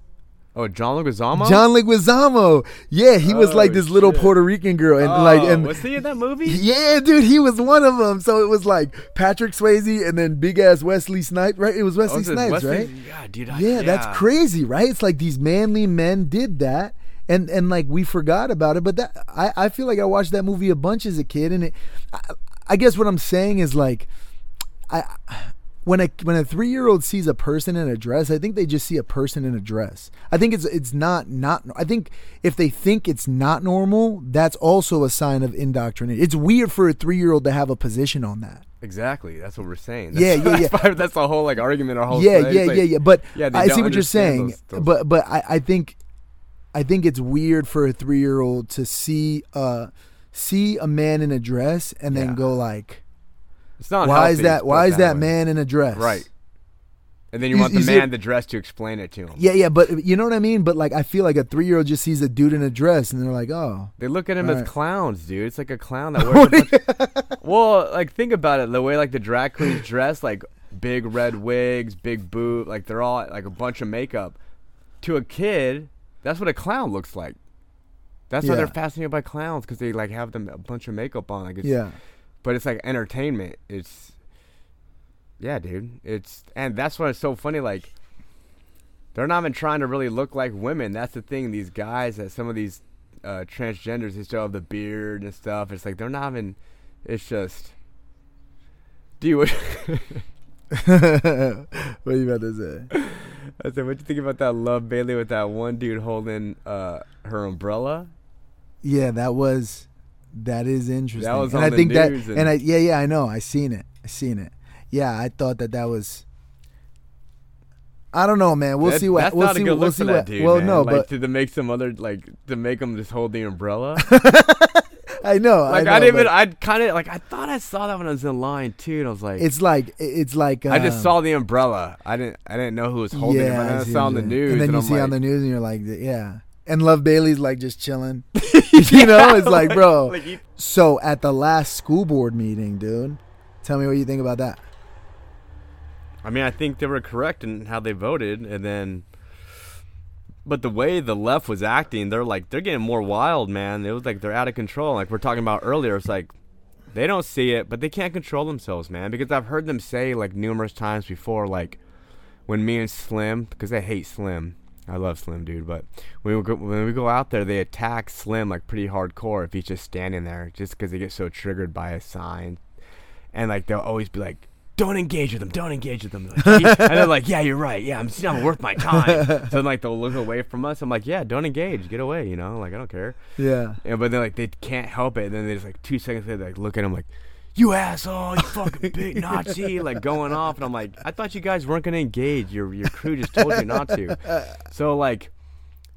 Oh, John Leguizamo. John Leguizamo. Yeah, he was like Oh, this little. Puerto Rican girl, and Oh, like, and was he in that movie? yeah, dude, he was one of them. So it was like Patrick Swayze and then big ass Wesley Snipes, right? It was Oh, Wesley it Snipes, Wesley- right? Yeah, dude. I- Yeah, that's crazy, right? It's like these manly men did that, and and like we forgot about it. But that I I feel like I watched that movie a bunch as a kid, and it. I, I guess what I'm saying is like, I. When a when a three year old sees a person in a dress, I think they just see a person in a dress. I think it's it's not not. I think if they think it's not normal, that's also a sign of indoctrination. It's weird for a three year old to have a position on that. Exactly. That's what we're saying. Yeah, That's, yeah, that's yeah. why- That's the whole like argument. Our whole yeah, thing. yeah, like- yeah, yeah. But yeah, I see what you're saying. those- those- But but I, I think I think it's weird for a three year old to see uh see a man in a dress and then Yeah. go like, It's not. why is that? Why is that man in a dress? Right. And then you You- want you the see- man, the dress, to explain it to him. Yeah, yeah. But you know what I mean. But like, I feel like a three year old just sees a dude in a dress and they're like, oh, They look at him Right. as clowns, dude. It's like a clown that wears. a bunch- well, like think about it. The way like the drag queens dress, like big red wigs, big boot, like they're all like a bunch of makeup. To a kid, that's what a clown looks like. That's why they're fascinated by clowns because they like have them a bunch of makeup on. Like it's, yeah, but it's like entertainment. It's yeah, dude. It's and that's why it's so funny. Like they're not even trying to really look like women. That's the thing. These guys that some of these uh, transgenders they still have the beard and stuff. It's like they're not even. It's just. Do you? what are you about to say? I said, what you think about that Love Bailey with that one dude holding uh, her umbrella? Yeah, that was that is interesting. was and on I think that and, and- I yeah yeah I know I seen it I seen it. Yeah, I thought that that was. I don't know, man. We'll That- see what That's we'll not see a good what we'll look for that what. dude. well, man. no, like, but to, to make some other like to make him just hold the umbrella. I know. like I, I, didn't even. I kind of like. I thought I saw that when I was in line too, and I was like, It's like it's like I just um, saw the umbrella. I didn't. I didn't know who was holding it. But then I, saw on the news, and then you I'm see like, on the news, and you're like, yeah. And Love Bailey's like just chilling. you know, it's like, bro. like, he- So at the last school board meeting, dude, tell me what you think about that. I mean, I think they were correct in how they voted, and then, but the way the left was acting, they're like they're getting more wild, man. It was like they're out of control. Like we're talking about earlier, it's like they don't see it, but they can't control themselves, man. Because I've heard them say like numerous times before, like when me and Slim, because I hate Slim. I love Slim, dude, but when we go when we go out there, they attack Slim like pretty hardcore if he's just standing there, just because they get so triggered by a sign, and like they'll always be like, "Don't engage with them, don't engage with them," like, and they're like, "Yeah, you're right, yeah, I'm not worth my time." so like they'll look away from us. I'm like, "Yeah, don't engage, get away," you know, like I don't care. Yeah. Yeah, but then like they can't help it, and then they just like two seconds later, they, like look at him like, "You asshole, you fucking big Nazi!" like going off, and I'm like, "I thought you guys weren't gonna engage. Your your crew just told you not to." So like,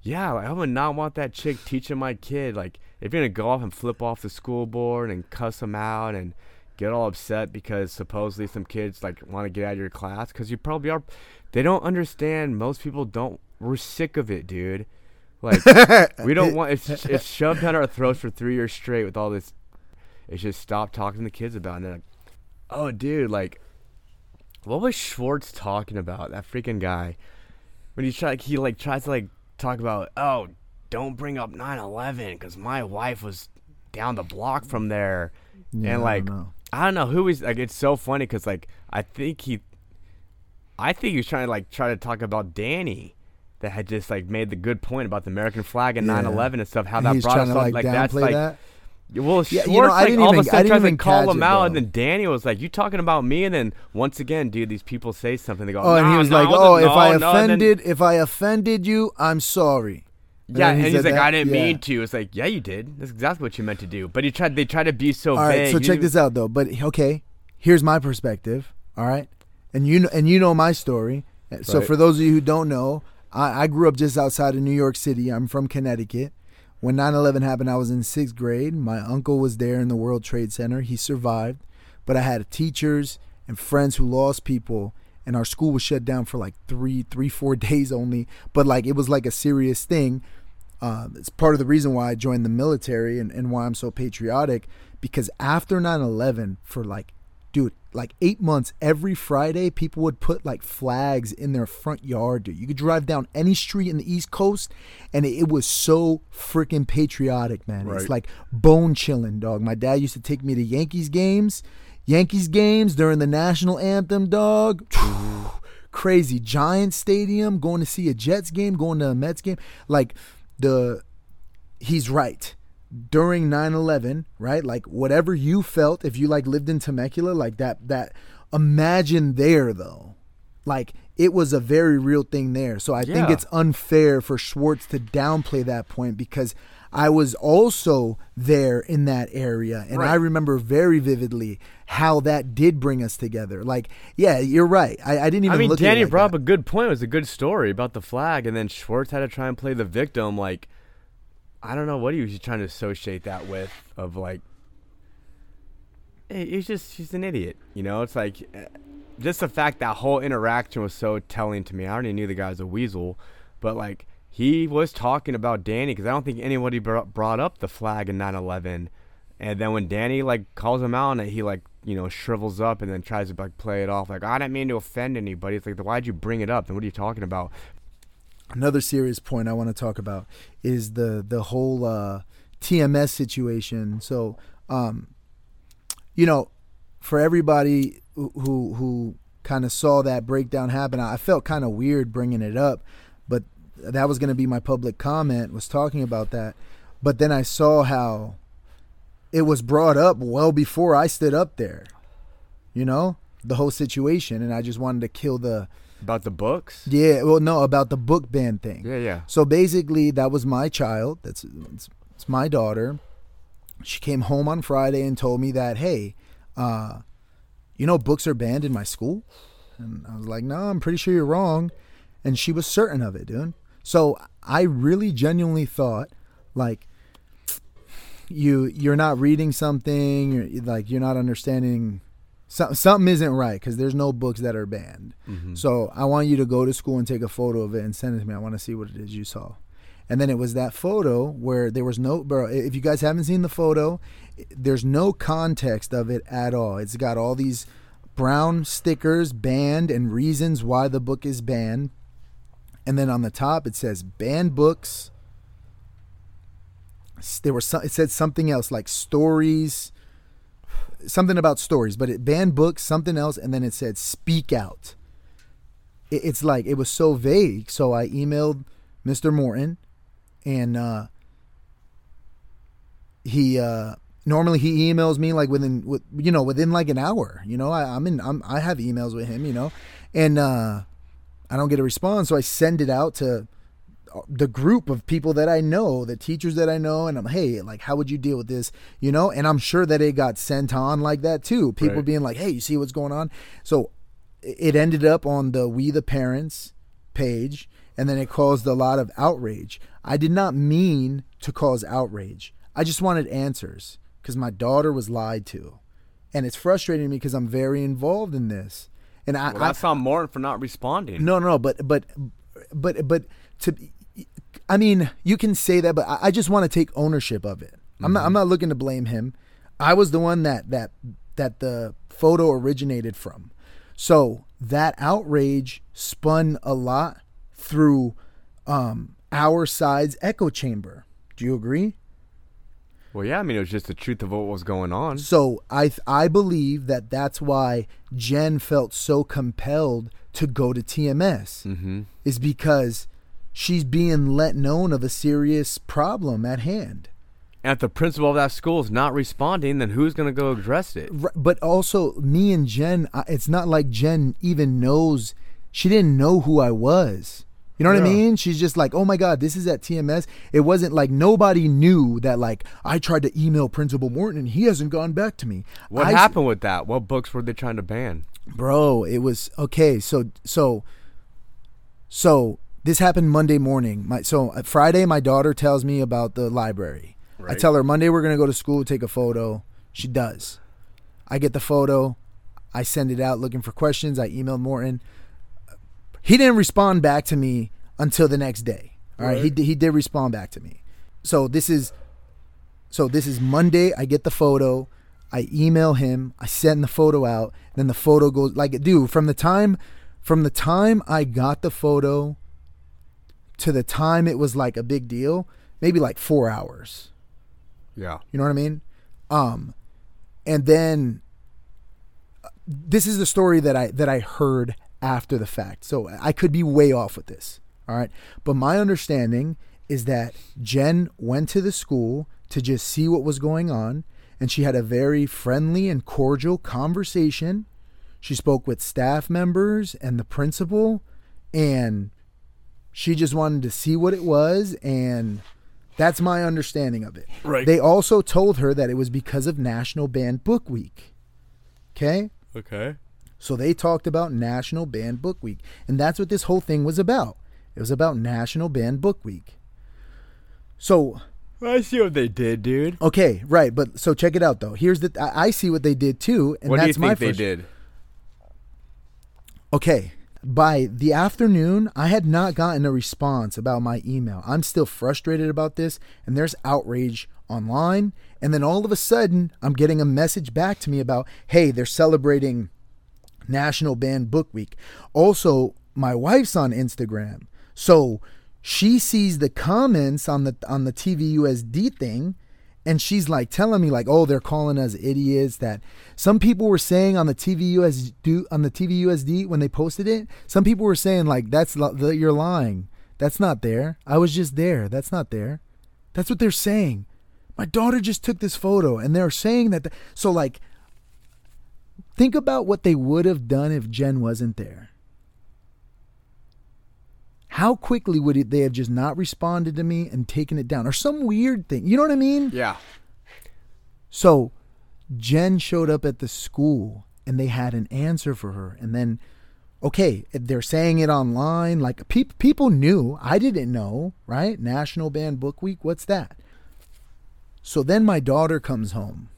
yeah, like, I would not want that chick teaching my kid like if you're gonna go off and flip off the school board and cuss them out and get all upset because supposedly some kids like want to get out of your class because you probably are. They don't understand. Most people don't. We're sick of it, dude. Like we don't want it's it's shoved down our throats for three years straight with all this. It's just stop talking to the kids about it. And they're like, oh, dude, like, what was Schwartz talking about? That freaking guy when he try he like tries to like talk about oh don't bring up 9/11 because my wife was down the block from there Yeah, and like. I don't know who he's like. It's so funny because like I think he, I think he was trying to like try to talk about Danny, that had just like made the good point about the American flag and Yeah. 9/11 and stuff. How And that brought us to up. like, Like that's like that. well, Yeah, Schwartz you know, I like didn't all of even- a sudden tries to even call him it, out, and then Danny was like, "You talking about me?" And then once again, dude, these people say something. They go, Oh, and he was no, like, no, "Oh, if I no," and then- offended, if I offended you, I'm sorry." Yeah, then and he's like, that? "I didn't Yeah. mean to." It's like, "Yeah, you did. That's exactly what you meant to do." But he tried. They tried to be so All right, vague. so He check this out though. But okay, here's my perspective. All right, and you know, and you know my story. So for those of you who don't know, I, I grew up just outside of New York City. I'm from Connecticut. When 9/11 happened, I was in sixth grade. My uncle was there in the World Trade Center. He survived, but I had teachers and friends who lost people, and our school was shut down for like three, three, four days only. But like it was like a serious thing. Uh, it's part of the reason why I joined the military and, and why I'm so patriotic because after 9 11, for like, dude, like eight months, every Friday, people would put like flags in their front yard. Dude. You could drive down any street in the East Coast, and it, it was so freaking patriotic, man. Right. It's like bone chilling, dog. My dad used to take me to Yankees games, Yankees games during the national anthem, dog. Crazy Giant Stadium, going to see a Jets game, going to a Mets game. Like the, he's right. During 9-11 right like whatever you felt if you like lived in temecula like that that imagine there though. Like it was a very real thing there. So i think it's unfair for schwartz to downplay that point because i was also there in that area. And i remember very vividly how that did bring us together like yeah you're right i, I didn't even I mean, look Danny at it like brought up a good point. It was a good story about the flag, and then Schwartz had to try and play the victim. Like, I don't know what he was trying to associate that with. Of like, he's just he's an idiot. You know, it's like eh, just the fact that whole interaction was so telling to me. I already knew the guy's a weasel, but like he was talking about Danny because I don't think anybody brought, brought up the flag in 9/11. And then when Danny like calls him out on it, he like you know shrivels up and then tries to like play it off like I didn't mean to offend anybody. It's like why'd you bring it up? And what are you talking about? another serious point I want to talk about is the the whole uh, TMS situation. So, um, you know, for everybody who who, who kind of saw that breakdown happen, I felt kind of weird bringing it up, but that was going to be my public comment was talking about that. But then I saw how it was brought up well before I stood up there. You know, the whole situation, and I just wanted to kill the About the books? yeah. Well, no, about the book ban thing. Yeah, yeah. So basically, that was my child. That's it's, it's my daughter. She came home on Friday and told me that, hey, uh, you know, books are banned in my school. And I was like, no, I'm pretty sure you're wrong. And she was certain of it, dude. So I really genuinely thought, like, you you're not reading something, you're, like you're not understanding. So, something isn't right because there's no books that are banned. Mm-hmm. So I want you to go to school and take a photo of it and send it to me. I want to see what it is you saw. And then it was that photo where there was no, bro. If you guys haven't seen the photo, there's no context of it at all. It's got all these brown stickers, banned, and reasons why the book is banned. And then on the top it says banned books. There was some, it said something else like stories, something about stories, but it banned books, something else, and then it said speak out. It, it's like it was so vague. So I emailed Mr. Morton, and uh, he uh, normally he emails me like within with you know within like an hour. You know, I, I'm in I'm, I have emails with him. You know, and uh, I don't get a response, so I send it out to the group of people that I know, the teachers that I know, and I'm, hey, like, how would you deal with this? You know, and I'm sure that it got sent on like that too. People Right. being like, hey, you see what's going on? So it ended up on the We the Parents page, and then it caused a lot of outrage. I did not mean to cause outrage. I just wanted answers because my daughter was lied to, and it's frustrating me because I'm very involved in this. And I, Well, I that's on Morton for not responding. no, no, no, but but but but to, I mean, you can say that, but I, I just want to take ownership of it. I'm not I'm not looking to blame him. I was the one that that that the photo originated from. So that outrage spun a lot through um, our side's echo chamber. Do you agree? Well, yeah, I mean, it was just the truth of what was going on. So I th- I believe that that's why Jen felt so compelled to go to TMS Mm-hmm. is because she's being let known of a serious problem at hand. And if the principal of that school is not responding, then who's going to go address it? But also, me and Jen, it's not like Jen even knows. She didn't know who I was. You know what I mean? She's just like, oh my God, this is at TMS. It wasn't like nobody knew that, like, I tried to email Principal Morton and he hasn't gone back to me. What I- happened with that? What books were they trying to ban? bro it was okay so so so this happened monday morning. My so uh, friday my daughter tells me about the library. I tell her monday we're going to go to school take a photo. She does. I get the photo. I send it out looking for questions. I emailed morton. He didn't respond back to me until the next day. All right, he, Right. did- he did respond back to me. So this is so this is monday. I get the photo. I email him, I send the photo out, then the photo goes like dude, from the time from the time I got the photo to the time it was like a big deal, maybe like 4 hours. Yeah. You know what I mean? Um, and then uh, this is the story that I that I heard after the fact. So I could be way off with this. All right, but my understanding is that Jen went to the school to just see what was going on, and she had a very friendly and cordial conversation. She spoke with staff members and the principal, and she just wanted to see what it was and that's my understanding of it. Right. They also told her that it was because of National Banned Book Week. Okay? Okay. So they talked about National Banned Book Week. And that's what this whole thing was about. It was about National Banned Book Week. So, I see what they did, dude. okay, right. But so check it out, though. Here's the, I, I see what they did too. And what do you that's my think they first- did? Okay. By the afternoon, I had not gotten a response about my email. I'm still frustrated about this, and there's outrage online. And then all of a sudden, I'm getting a message back to me about, hey, they're celebrating National Banned Book Week. Also, my wife's on Instagram. So she sees the comments on the on the TVUSD thing and she's like telling me like oh they're calling us idiots that some people were saying on the TVUSD on the TVUSD when they posted it some people were saying like that's you're lying. That's not there. I was just there. That's not there. That's what they're saying. My daughter just took this photo and they're saying that the, so like think about what they would have done if Jen wasn't there how quickly would it, they have just not responded to me and taken it down? Or some weird thing you know what i mean? Yeah. so jen showed up at the school and they had an answer for her. And then okay they're saying it online like peop people knew. I didn't know right? National banned book week what's that? So then my daughter comes home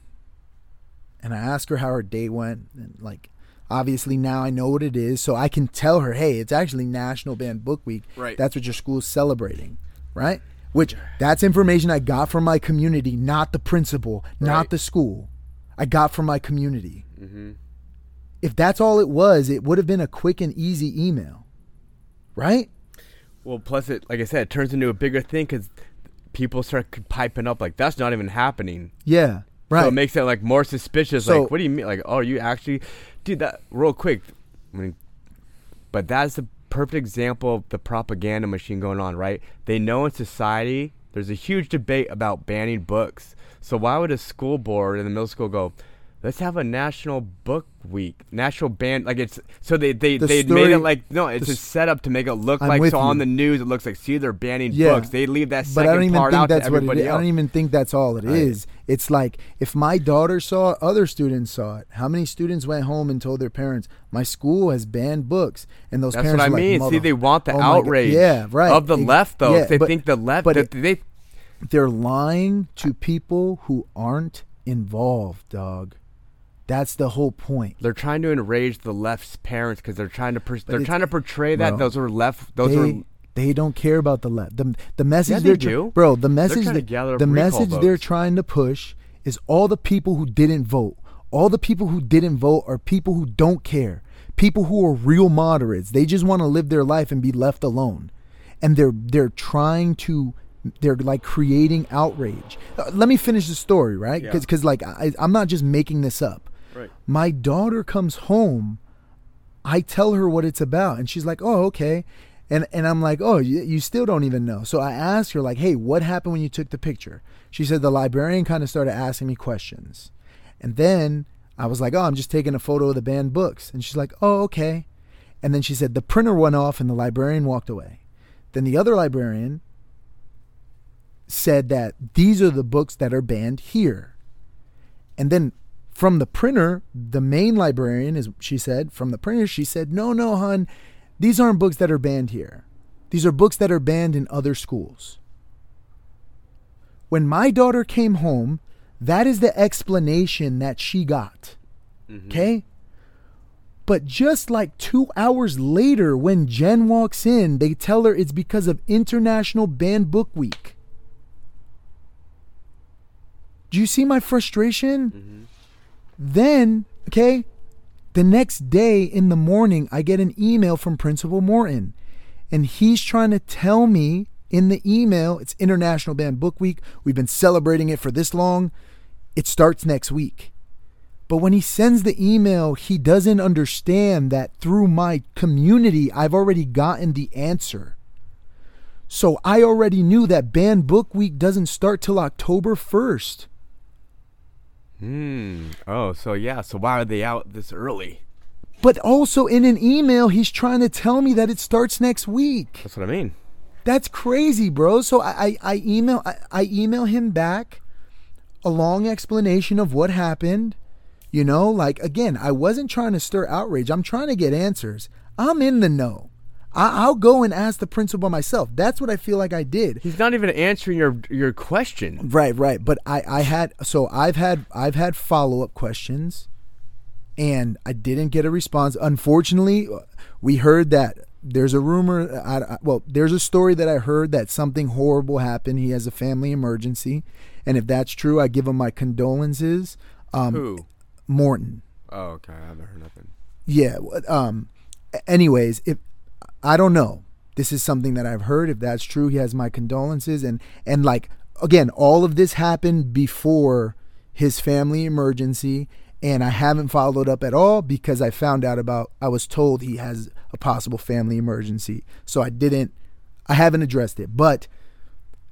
and i ask her how her day went and like obviously now i know what it is so i can tell her hey it's actually national banned book week. Right. that's what your school's celebrating right? Which that's information i got from my community not the principal not the school. I got from my community. Mm-hmm. if that's all it was it would have been a quick and easy email right? Well, plus it, like I said, it turns into a bigger thing because people start piping up like that's not even happening. yeah right So it makes it like more suspicious. So- like, what do you mean? Like, oh, you actually, dude, that real quick. I mean, but that's the perfect example of the propaganda machine going on, right? They know in society there's a huge debate about banning books. So why would a school board in the middle school go? Let's have a national book week, national ban. Like it's so they they The they made it like no, it's a setup to make it look I'm like so on the news it looks like see they're banning Yeah. books. They leave that but second I don't even part think out that's to what it everybody. I don't even think that's all it is. Right. It's like if my daughter saw it, other students saw it. How many students went home and told their parents, "My school has banned books," and those That's parents what I were like, mean. See, they want the oh outrage. Yeah, right. Of the Ex- left, though, yeah, they but- think the left. but it- they they're lying to people who aren't involved, dog. That's the whole point. they're trying to enrage the left's parents because they're trying to per- they're trying to portray that bro, those are left. Those they, are they don't care about the left. The, the message Yeah, they do. bro. The message that- the message they're trying to push is all the people who didn't vote. All the people who didn't vote are people who don't care. People who are real moderates. They just want to live their life and be left alone. And they're they're trying to they're like creating outrage. Uh, let me finish the story, right? Yeah. Because like I, I'm not just making this up. Right. My daughter comes home. I tell her what it's about, and she's like, "Oh, okay." And and I'm like, "Oh, you, you still don't even know." So I asked her like, "Hey, what happened when you took the picture?" She said the librarian kind of started asking me questions, and then I was like, "Oh, I'm just taking a photo of the banned books," and she's like, "Oh, okay." And then she said the printer went off, and the librarian walked away. Then the other librarian said that these are the books that are banned here. And then from the printer, the main librarian is she said, from the printer, she said, No, no, hon, these aren't books that are banned here. These are books that are banned in other schools. When my daughter came home, that is the explanation that she got. Mm-hmm. Okay? But just like two hours later, when Jen walks in, they tell her it's because of International Banned Book Week. Do you see my frustration? Mm-hmm. Then, okay, the next day in the morning, I get an email from Principal Morton, and he's trying to tell me in the email it's International Banned Book Week. We've been celebrating it for this long. It starts next week. But when he sends the email, he doesn't understand that through my community, I've already gotten the answer. So I already knew that Banned Book Week doesn't start till October 1st. Hmm. Oh, so yeah. So why are they out this early? But also in an email, he's trying to tell me that it starts next week. That's what I mean. That's crazy, bro. So I, I, I email I, I email him back a long explanation of what happened. You know, like again, I wasn't trying to stir outrage. I'm trying to get answers. I'm in the know. I, I'll go and ask the principal myself. That's what I feel like I did. He's not even answering your your question. Right, right. But I, I had so I've had I've had follow up questions, and I didn't get a response. Unfortunately, we heard that there's a rumor. I, I- well, there's a story that I heard that something horrible happened. He has a family emergency, and if that's true, I give him my condolences. Um, Who? Morton. Oh, okay. I haven't heard nothing. Yeah. Um. Anyways, if I don't know, this is something that I've heard. If that's true, he has my condolences. And and like again, all of this happened before his family emergency, and I haven't followed up at all because I found out about. I was told he has a possible family emergency, so I didn't. I haven't addressed it, but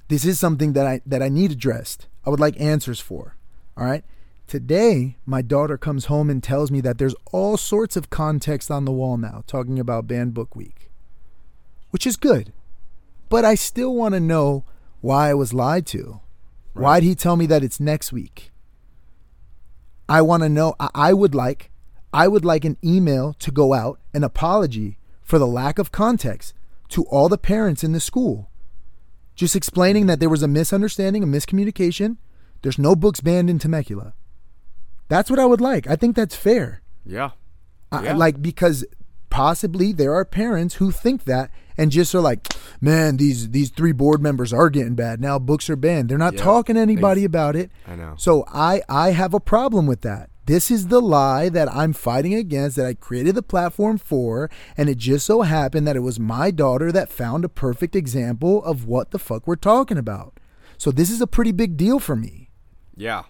this is something that I that I need addressed. I would like answers for. All right. Today, my daughter comes home and tells me that there's all sorts of context on the wall now talking about Banned Book Week, which is good. But I still want to know why I was lied to. Why'd he tell me that it's next week? I want to know. I- I would like, I would like an email to go out, an apology for the lack of context to all the parents in the school. Just explaining that there was a misunderstanding, a miscommunication. There's no books banned in Temecula. That's what I would like. I think that's fair. Yeah. I, Yeah. like because possibly there are parents who think that and just are like, man, these these three board members are getting bad now. Books are banned. They're not Yeah. talking to anybody about it. I know. So I I have a problem with that. This is the lie that I'm fighting against that I created the platform for and it just so happened that it was my daughter that found a perfect example of what the fuck we're talking about. So this is a pretty big deal for me. Yeah.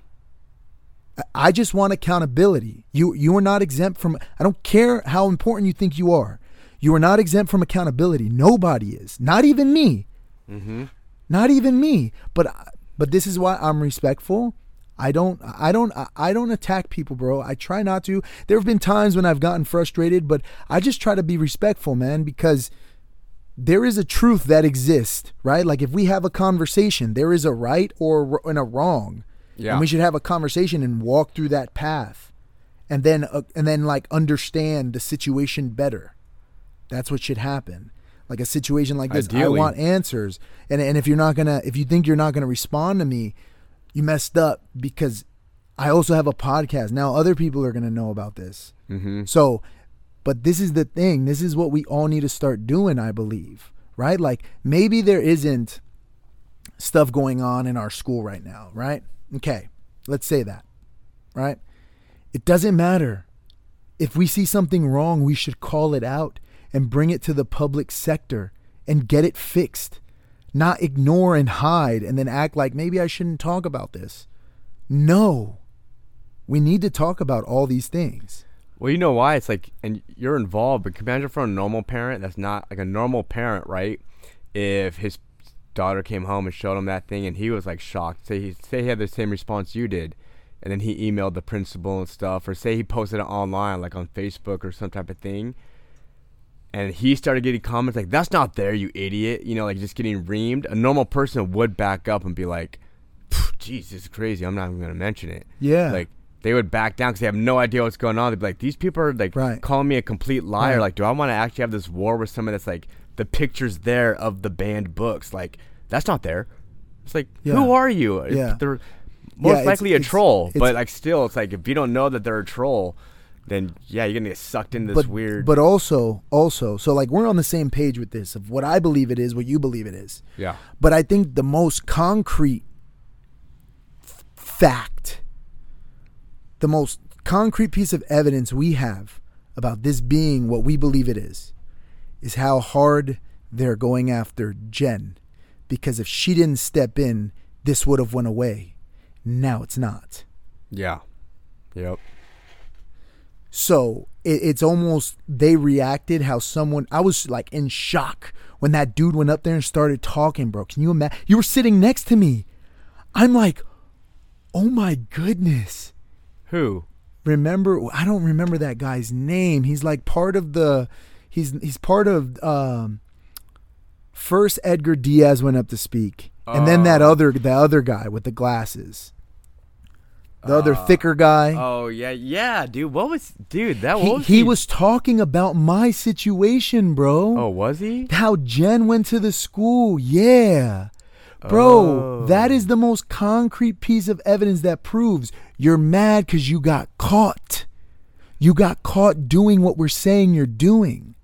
I- I just want accountability. You you are not exempt from I don't care how important you think you are. You are not exempt from accountability. Nobody is. Not even me. Mm-hmm. Not even me. But but this is why I'm respectful. I don't I don't I don't attack people, bro. I try not to. There have been times when I've gotten frustrated, but I just try to be respectful, man, because there is a truth that exists, right? Like if we have a conversation, there is a right or and a wrong. Yeah. And we should have a conversation and walk through that path. And then uh, and then like understand the situation better. That's what should happen. Like a situation like this, Ideally. I want answers. And and if you're not going to if you think you're not going to respond to me, you messed up because I also have a podcast. Now other people are going to know about this. Mm-hmm. So, but this is the thing. This is what we all need to start doing, I believe. Right? Like maybe there isn't stuff going on in our school right now, right? Okay. Let's say that. Right? It doesn't matter. If we see something wrong, we should call it out and bring it to the public sector and get it fixed. Not ignore and hide and then act like maybe I shouldn't talk about this. No. We need to talk about all these things. Well, you know why? It's like, and you're involved, but imagine for a normal parent that's not like a normal parent, right? If his daughter came home and showed him that thing and he was like shocked, say he, say he had the same response you did, and then he emailed the principal and stuff, or say he posted it online, like on Facebook or some type of thing, and he started getting comments like, that's not there, you idiot, you know, like just getting reamed, a normal person would back up and be like, "Phew, jeez, this is crazy, I'm not even going to mention it. Yeah. Like, they would back down because they have no idea what's going on. They'd be like, "These people are like Right. calling me a complete liar. Right. Like, do I want to actually have this war with someone that's like the pictures there of the banned books? Like, that's not there. It's like, Yeah. who are you? Yeah. they're most it's- likely a it's- troll, it's- but like still, it's like if you don't know that they're a troll, then yeah, you're gonna get sucked into this but weird. but also also so like we're on the same page with this of what I believe it is, what you believe it is. yeah, But I think the most concrete f- fact, the most concrete piece of evidence we have about this being what we believe it is is how hard they're going after Jen because if she didn't step in this would have went away now it's not Yeah. Yep. So it, it's almost they reacted how someone I was like in shock when that dude went up there and started talking, bro. Can you imagine? You were sitting next to me. I'm like, oh my goodness. Who? Remember? I don't remember that guy's name. He's like part of the. He's he's part of. Um, first, Edgar Diaz went up to speak, and then that Oh. other the other guy with the glasses, the other Uh, thicker guy. Oh yeah, yeah, dude. What was, dude? That he, was he was talking about my situation, bro. Oh, was he? How Jen went to the school. Yeah. Bro, Oh. that is the most concrete piece of evidence that proves you're mad because you got caught. You got caught doing what we're saying you're doing.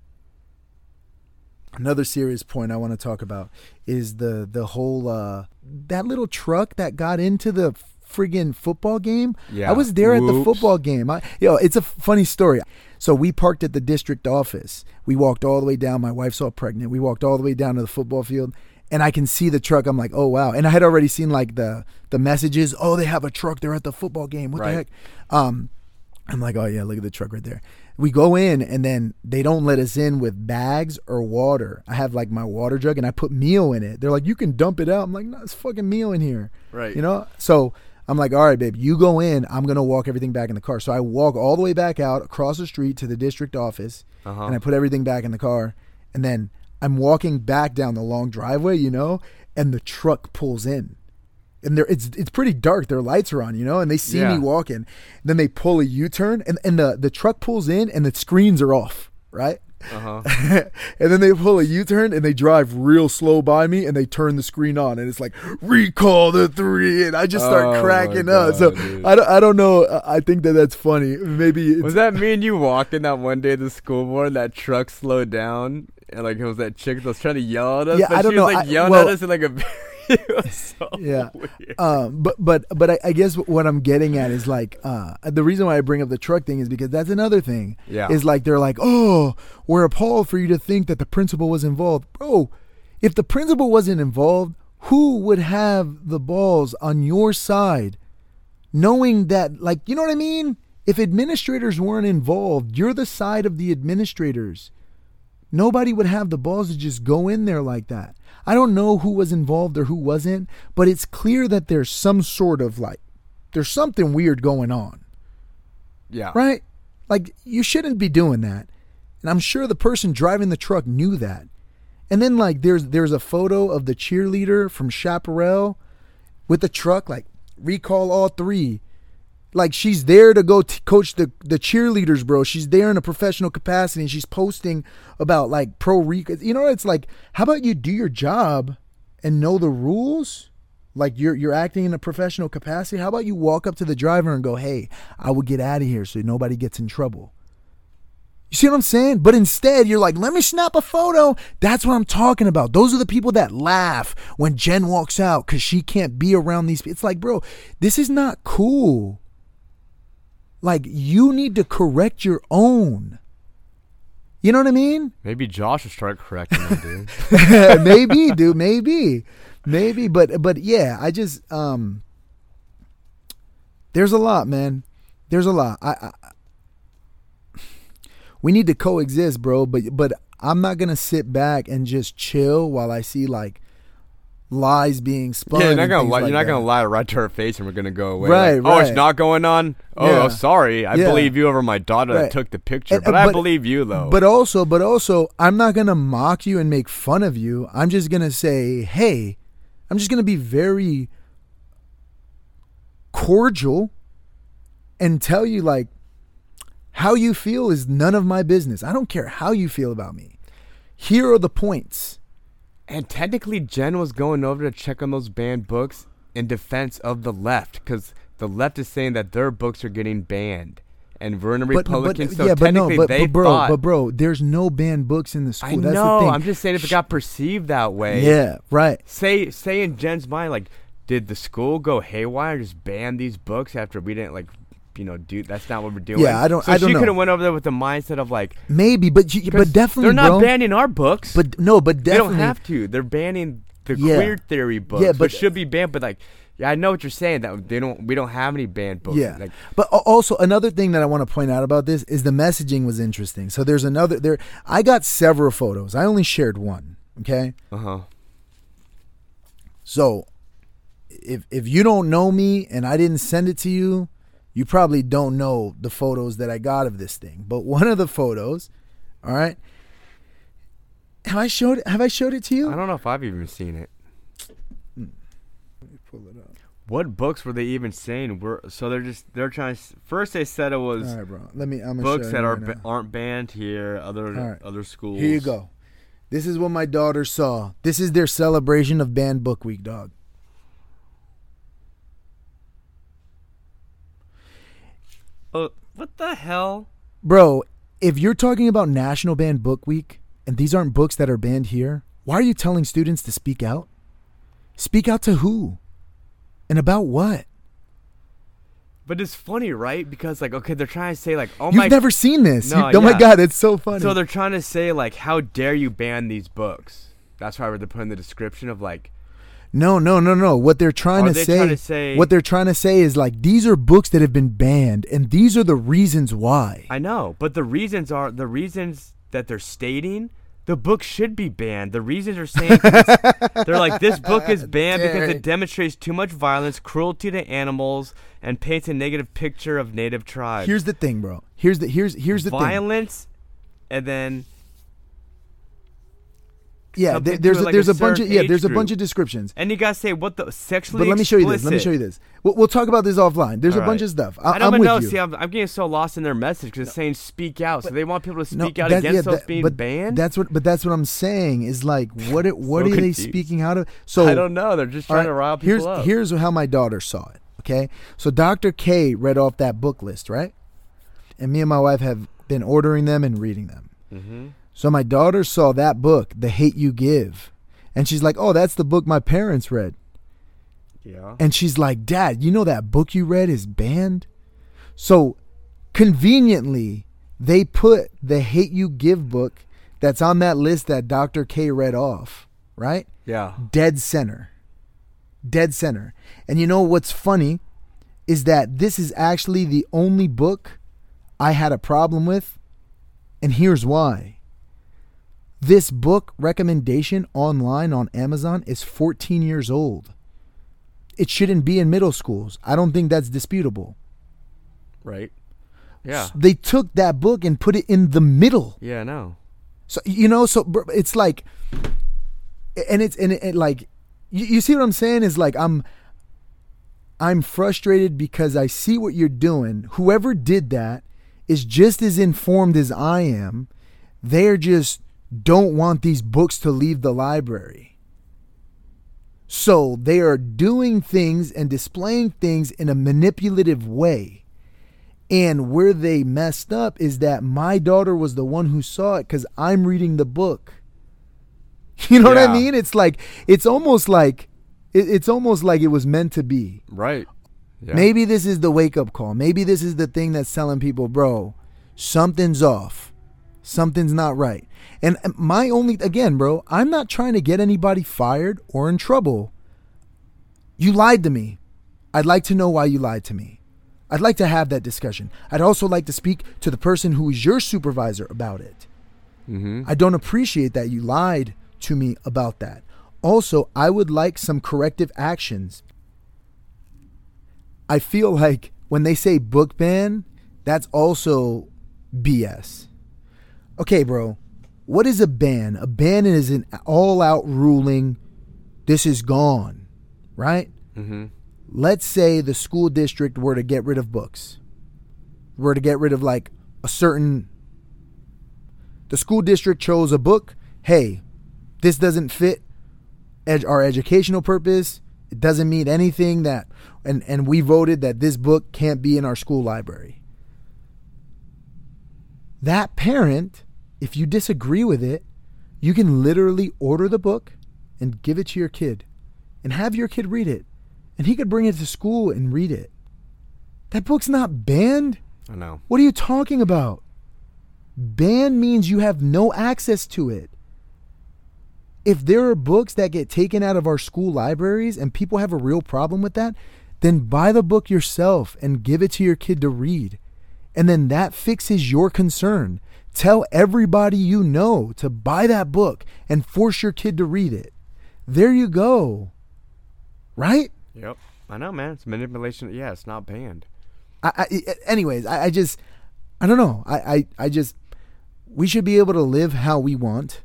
Another serious point I want to talk about is the the whole uh that little truck that got into the friggin' football game. Yeah. I was there at the Whoops. football game. I, yo, it's a funny story. So we parked at the district office. We walked all the way down. My wife's all pregnant. We walked all the way down to the football field, and I can see the truck. I'm like, oh wow! And I had already seen like the the messages. Oh, they have a truck. They're at the football game. What the Right. heck? Um, I'm like, oh yeah, look at the truck right there. We go in and then they don't let us in with bags or water. I have like my water jug and I put meal in it. They're like, you can dump it out. I'm like, no, it's fucking meal in here. Right. You know? So I'm like, all right, babe, you go in. I'm gonna walk everything back in the car. So I walk all the way back out across the street to the district office Uh-huh. and I put everything back in the car. And then I'm walking back down the long driveway, you know, and the truck pulls in. And they're, it's it's pretty dark. Their lights are on, you know, and they see Yeah. me walking. Then they pull a U-turn, and, and the, the truck pulls in, and the screens are off, right? Uh huh. and then they pull a U-turn, and they drive real slow by me, and they turn the screen on, and it's like recall the three, and I just start Oh cracking up. So dude. I don't, I don't know. I think that that's funny. Maybe it's, Was that me and you walking that one day to the school board? And that truck slowed down, and like it was that chick that was trying to yell at us. Yeah, but I don't she was know. like I- yelling well- at us in like a. so Yeah. um, but but but I, I guess what I'm getting at is like uh, the reason why I bring up the truck thing is because that's another thing. Yeah. Is like they're like, oh, we're appalled for you to think that the principal was involved, bro. If the principal wasn't involved, who would have the balls on your side, knowing that, like, you know what I mean? If administrators weren't involved, you're the side of the administrators. Nobody would have the balls to just go in there like that. I don't know who was involved or who wasn't, but it's clear that there's some sort of like, there's something weird going on, yeah. right? Like, you shouldn't be doing that. And I'm sure the person driving the truck knew that. And then, like, there's there's a photo of the cheerleader from Chaparral with the truck, like, recall all three. Like she's there to go t- coach the the cheerleaders, bro. She's there in a professional capacity, and she's posting about like pro Rico. You know, it's like, how about you do your job and know the rules? Like you're you're acting in a professional capacity. How about you walk up to the driver and go, "Hey, I would get out of here so nobody gets in trouble." You see what I'm saying? But instead, you're like, let me snap a photo. That's what I'm talking about. Those are the people that laugh when Jen walks out because she can't be around these people. It's like, bro, this is not cool. Like, you need to correct your own. You know what I mean? Maybe Josh will start correcting them, dude. maybe, dude, maybe. Maybe, but but yeah, I just um there's a lot, man. There's a lot. I, I we need to coexist, bro, but but I'm not going to sit back and just chill while I see like lies being spun. yeah, you're not gonna lie. like you're not that. gonna lie right to her face, and we're gonna go away. Right, like, Oh, it's not going on. Oh, oh Yeah. oh, sorry. I Yeah. believe you over my daughter Right. that took the picture, And- but, I believe you though. But also, but also, I'm not gonna mock you and make fun of you. I'm just gonna say, hey, I'm just gonna be very cordial and tell you like how you feel is none of my business. I don't care how you feel about me. Here are the points. And technically, Jen was going over to check on those banned books in defense of the left, because the left is saying that their books are getting banned, and we're in a But, Republican. but so yeah, but no, but, they but bro, thought. but bro, there's no banned books in the school. I That's know. the thing. I'm just saying if it got perceived that way. yeah, right. Say, say in Jen's mind, like, did the school go haywire and just ban these books after we didn't like you know do that's not what we're doing. Yeah, I don't- So I don't she could have went over there with the mindset of like, Maybe, but you, but definitely, they're not bro. banning our books. But no, but they don't have to. They're banning the Yeah. queer theory books, Yeah, but- should be banned. But like, yeah, I know what you're saying. That they don't. We don't have any banned books. Yeah. Like, But also another thing that I want to point out about this is the messaging was interesting. So there's another there. I got several photos. I only shared one. Okay. uh huh. So if if you don't know me and I didn't send it to you, you probably don't know the photos that I got of this thing. But one of the photos, all right. Have I showed have I showed it to you? I don't know if I've even seen it. Let me pull it up. What books were they even saying? Were so they're just they're trying. To, first they said it was All right, bro. Let me. I'm gonna books that are right ba- aren't banned here. Other All right. other schools. Here you go. This is what my daughter saw. This is their celebration of Banned Book Week, dog. Oh, what the hell? Bro, if you're talking about National Banned Book Week and these aren't books that are banned here, why are you telling students to speak out? Speak out to who? And about what? But it's funny, right? Because like, okay, they're trying to say like, oh You've my, never seen this. No, You- oh my god, it's so funny. so they're trying to say like, how dare you ban these books? That's why they're putting the description of like, no, no, no, no. What they're trying to they say, trying to say- what they're trying to say is like these are books that have been banned and these are the reasons why. I know, but the reasons are the reasons that they're stating. The book should be banned. The reasons are saying they're like this book is banned because it demonstrates too much violence, cruelty to animals, and paints a negative picture of native tribes. Here's the thing, bro. Here's the here's here's the thing. violence, and then Yeah, there- there's a, like, there's a a bunch of yeah, there's a bunch of descriptions. and you guys say what the sexually. But let me show you this. Let me show you this. We'll, we'll talk about this offline. There's a All bunch right. of stuff. I, I don't am know. you. See, I'm, I'm getting so lost in their message because it's saying "speak out," so they want people to No, speak out that- against yeah, that- being but banned. That's what. But that's what I'm saying is like, what? It, what So are they speaking out of? So I don't know. They're just trying right, to rile people here's up. here's how my daughter saw it. Okay, so Dr. K read off that book list, right? And me and my wife have been ordering them and reading them. mm-hmm. So my daughter saw that book, The Hate You Give, and she's like, "Oh, that's the book my parents read." Yeah. And she's like, Dad, you know that book you read is banned? So conveniently, they put the Hate You Give book that's on that list that Dr. K read off, right? Yeah. Dead center. Dead center. And you know what's funny is that this is actually the only book I had a problem with. And here's why. This book recommendation online on Amazon is 14 years old. It shouldn't be in middle schools. I don't think that's disputable. Right. Yeah. They took that book and put it in the middle. Yeah. No. So you know, so it's like, and it's and it, it like, you, you see what I'm saying is like I'm, I'm frustrated because I see what you're doing. Whoever did that is just as informed as I am. They're just don't want these books to leave the library. So they are doing things and displaying things in a manipulative way. And where they messed up is that my daughter was the one who saw it because I'm reading the book. You know what I mean? It's like it's almost like it, it's almost like it was meant to be. Right. Yeah. Maybe this is the wake up call. Maybe this is the thing that's telling people, bro, something's off. Something's not right. And my only again, bro, I'm not trying to get anybody fired or in trouble. You lied to me. I'd like to know why you lied to me. I'd like to have that discussion. I'd also like to speak to the person who is your supervisor about it. Mm-hmm. I don't appreciate that you lied to me about that. Also, I would like some corrective actions. I feel like when they say book ban, that's also BS. Okay, bro. What is a ban? A ban is an all out ruling. This is gone, right? Mm-hmm. let's say the school district were to get rid of books, were to get rid of like a certain. The school district chose a book. Hey, this doesn't fit ed- our educational purpose. It doesn't mean anything that, and and we voted that this book can't be in our school library. That parent, if you disagree with it, you can literally order the book and give it to your kid, and have your kid read it and he could bring it to school and read it. That book's not banned. I know. What are you talking about? Banned means you have no access to it. If there are books that get taken out of our school libraries and people have a real problem with that, then buy the book yourself and give it to your kid to read. And then that fixes your concern. Tell everybody you know to buy that book and force your kid to read it. There you go. Right? Yep. I know, man. It's manipulation. Yeah, it's not banned. I, I anyways, I, I just I don't know. I, I, I just we should be able to live how we want,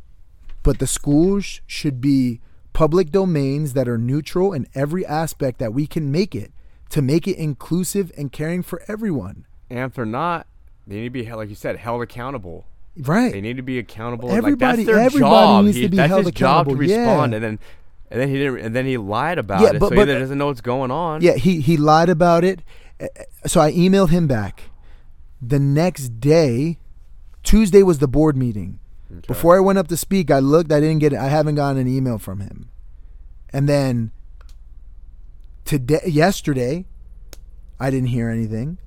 but the schools should be public domains that are neutral in every aspect that we can make it to make it inclusive and caring for everyone. And if they're not, they need to be held, like you said, held accountable. Right. They need to be accountable. Everybody, like, that's their everybody job. needs He- to be that's held his job to accountable. Yeah. respond, and then and then he didn't, and then he lied about Yeah, it. but- so but- either doesn't know what's going on. Yeah, he he lied about it. Uh, So I emailed him back. The next day, Tuesday was the board meeting. Okay. Before I went up to speak, I looked. I didn't get. I haven't gotten an email from him. And then today, yesterday, I didn't hear anything.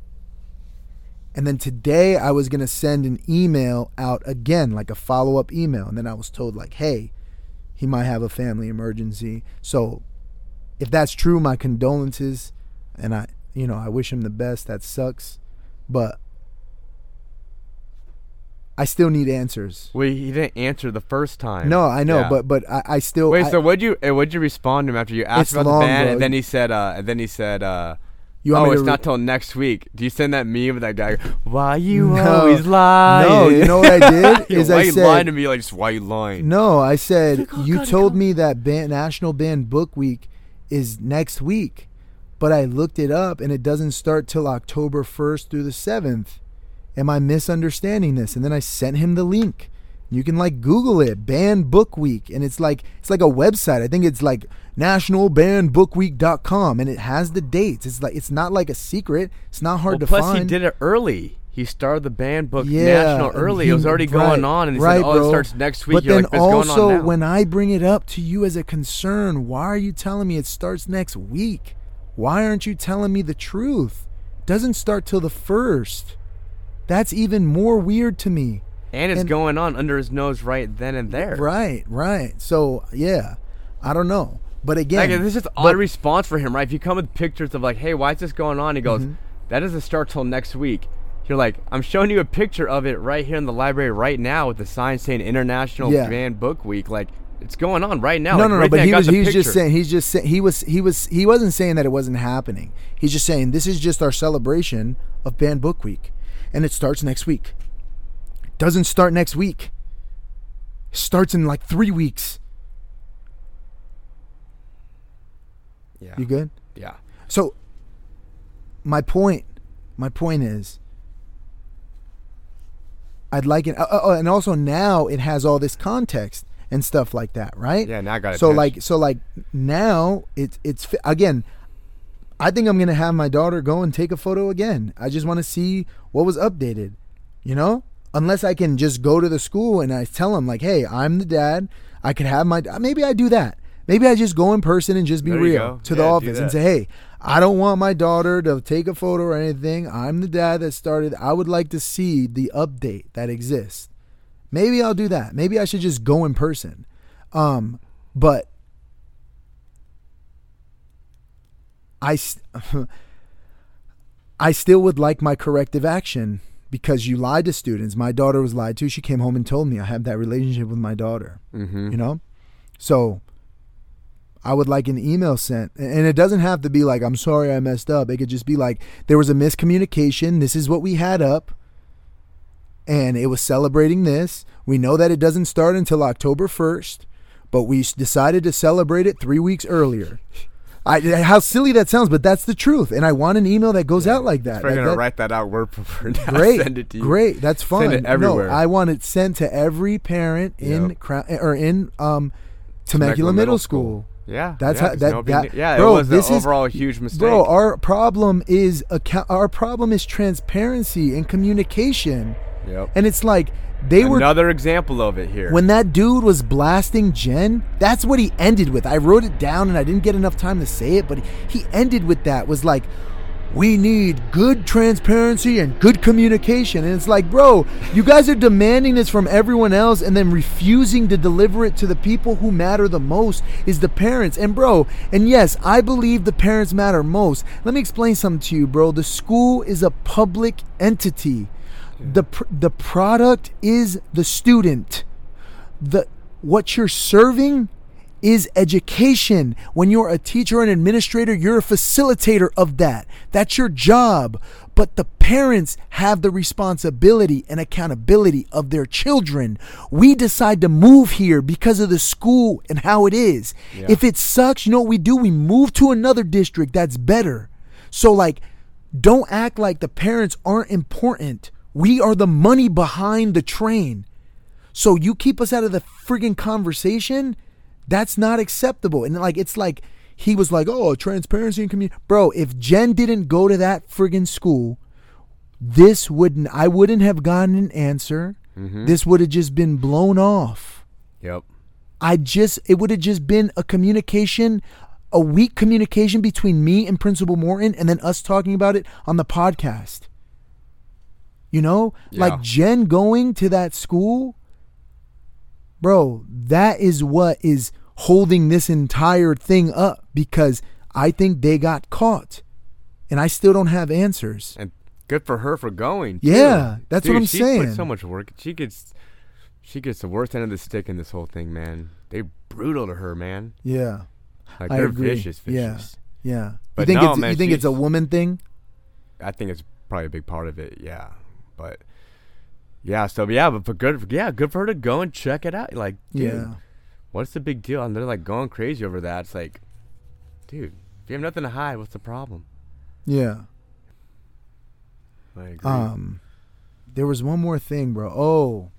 And then today, I was gonna send an email out again, like a follow up email. And then I was told, like, hey, he might have a family emergency. So, if that's true, my condolences, and I, you know, I wish him the best. That sucks, but I still need answers. Well, he didn't answer the first time. No, I know, Yeah. but but I, I still wait. I- so would you uh, would you respond to him after you asked It's about long, the band, bro. and then he said, uh, and then he said, uh, you want oh, me it's to not till next week. Do you send that meme with that guy? Why you No. always lie? No, you know what I did is why I you said- lying to me like just why you lying? No, I said like, oh, you God, told God. me that band, National Banned Book Week is next week, but I looked it up and it doesn't start till October first through the seventh. Am I misunderstanding this? And then I sent him the link. You can like Google it, Banned Book Week, and it's like it's like a website. I think it's like nationalbandbookweek.com and it has the dates. It's like it's not like a secret. It's not hard Well, to plus find. Plus he did it early. He started the banned book Yeah, national early. he- it was already right, going on, and he right, said, "Oh, bro. it starts next week." But You're then like, "But going also, on now." when I bring it up to you as a concern, why are you telling me it starts next week? Why aren't you telling me the truth? Doesn't start till the first. That's even more weird to me. And it's and- going on under his nose right then and there. Right, right. So yeah, I don't know. But again, Like this is but- odd response for him, right? If you come with pictures of like, "Hey, why is this going on?" He goes, Mm-hmm. "That doesn't start till next week." You're like, "I'm showing you a picture of it right here in the library right now with the sign saying International Yeah. Banned Book Week." Like, it's going on right now. no, Like, no, no. right But he was he was just saying he's just saying he was he was he wasn't saying that it wasn't happening. He's just saying this is just our celebration of Banned Book Week, and it starts next week. Doesn't start next week. Starts in like three weeks. Yeah. You good? Yeah. So my point, my point is, I'd like it, uh, uh, and also now it has all this context and stuff like that, right? Yeah. Now I got it. so like, so like now it's it's again. I think I'm gonna have my daughter go and take a photo again. I just want to see what was updated, you know. Unless I can just go to the school and I tell them like, "Hey, I'm the dad. I could have my maybe I do that. Maybe I just go in person and just be real go. to the Yeah, do office and say, "Hey, I don't want my daughter to take a photo or anything. I'm the dad that started. I would like to see the update that exists. Maybe I'll do that. Maybe I should just go in person. Um, but I still would like my corrective action because you lied to students. My daughter was lied to. She came home and told me I have that relationship with my daughter. Mm-hmm. You know, so I would like an email sent, and it doesn't have to be like I'm sorry I messed up. It could just be like there was a miscommunication. This is what we had up, and it was celebrating this. We know that it doesn't start until October first, but we decided to celebrate it three weeks earlier. I, how silly that sounds, but that's the truth, and I want an email that goes out like that. We're Like gonna that- write that out word for word. great, Send it to you. great. That's fine. Send it everywhere. No, I want it sent to every parent in Yep. Crown or in um, Temecula, Middle School. Yeah. That's yeah, how- that- nobody that- yeah, bro, it was this is- overall huge mistake. Bro, our problem is account. Our problem is transparency and communication. yep. And it's like they were Another example of it here. when that dude was blasting Jen. That's what he ended with. I wrote it down and I didn't get enough time to say it, but he ended with that. Was like, we need good transparency and good communication. And it's like, bro, you guys are demanding this from everyone else and then refusing to deliver it to the people who matter the most is the parents. And bro, and yes, I believe the parents matter most. Let me explain something to you, bro. The school is a public entity. The pr- the product is the student. The what you're serving is education. When you're a teacher or an administrator, you're a facilitator of that. That's your job. But the parents have the responsibility and accountability of their children. We decide to move here because of the school and how it is. Yeah. If it sucks, you know what we do? We move to another district that's better. So, like, don't act like the parents aren't important. We are the money behind the train. So you keep us out of the friggin' conversation. That's not acceptable. And like it's like he was like, "Oh, transparency and community." Bro, if Jen didn't go to that friggin' school, this wouldn't. I wouldn't have gotten an answer. Mm-hmm. This would have just been blown off. Yep. I just it would have just been a communication, a weak communication between me and Principal Morton, and then us talking about it on the podcast. You know, Yeah. like Jen going to that school, bro. That is what is holding this entire thing up because I think they got caught, and I still don't have answers. And good for her for going. too. Yeah, that's what I'm she saying. Put so much work. She gets, she gets the worst end of the stick in this whole thing, man. They brutal to her, man. Yeah, Like I they're agree. vicious, Yeah. vicious. yeah. But you think no, it's man, you think it's a woman thing? I think it's probably a big part of it. Yeah, but yeah. So yeah, but for good, yeah, good for her to go and check it out. Like, dude, Yeah. what's the big deal? And they're like going crazy over that. It's like, dude, if you have nothing to hide, what's the problem? Yeah. I agree. Um, there was one more thing, bro. Oh,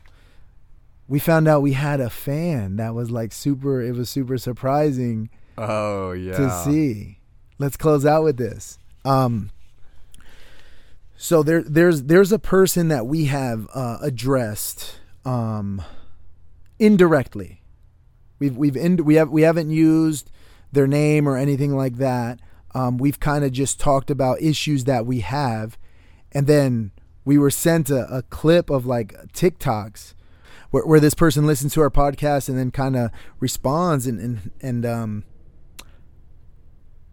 we found out we had a fan that was like super. It was super surprising oh yeah. to see. Let's close out with this. Um. So there, there's there's a person that we have uh, addressed um, indirectly. We've we've in, we have we haven't used their name or anything like that. Um, we've kind of just talked about issues that we have, and then we were sent a, a clip of like TikToks where, where this person listens to our podcast and then kind of responds and and and um,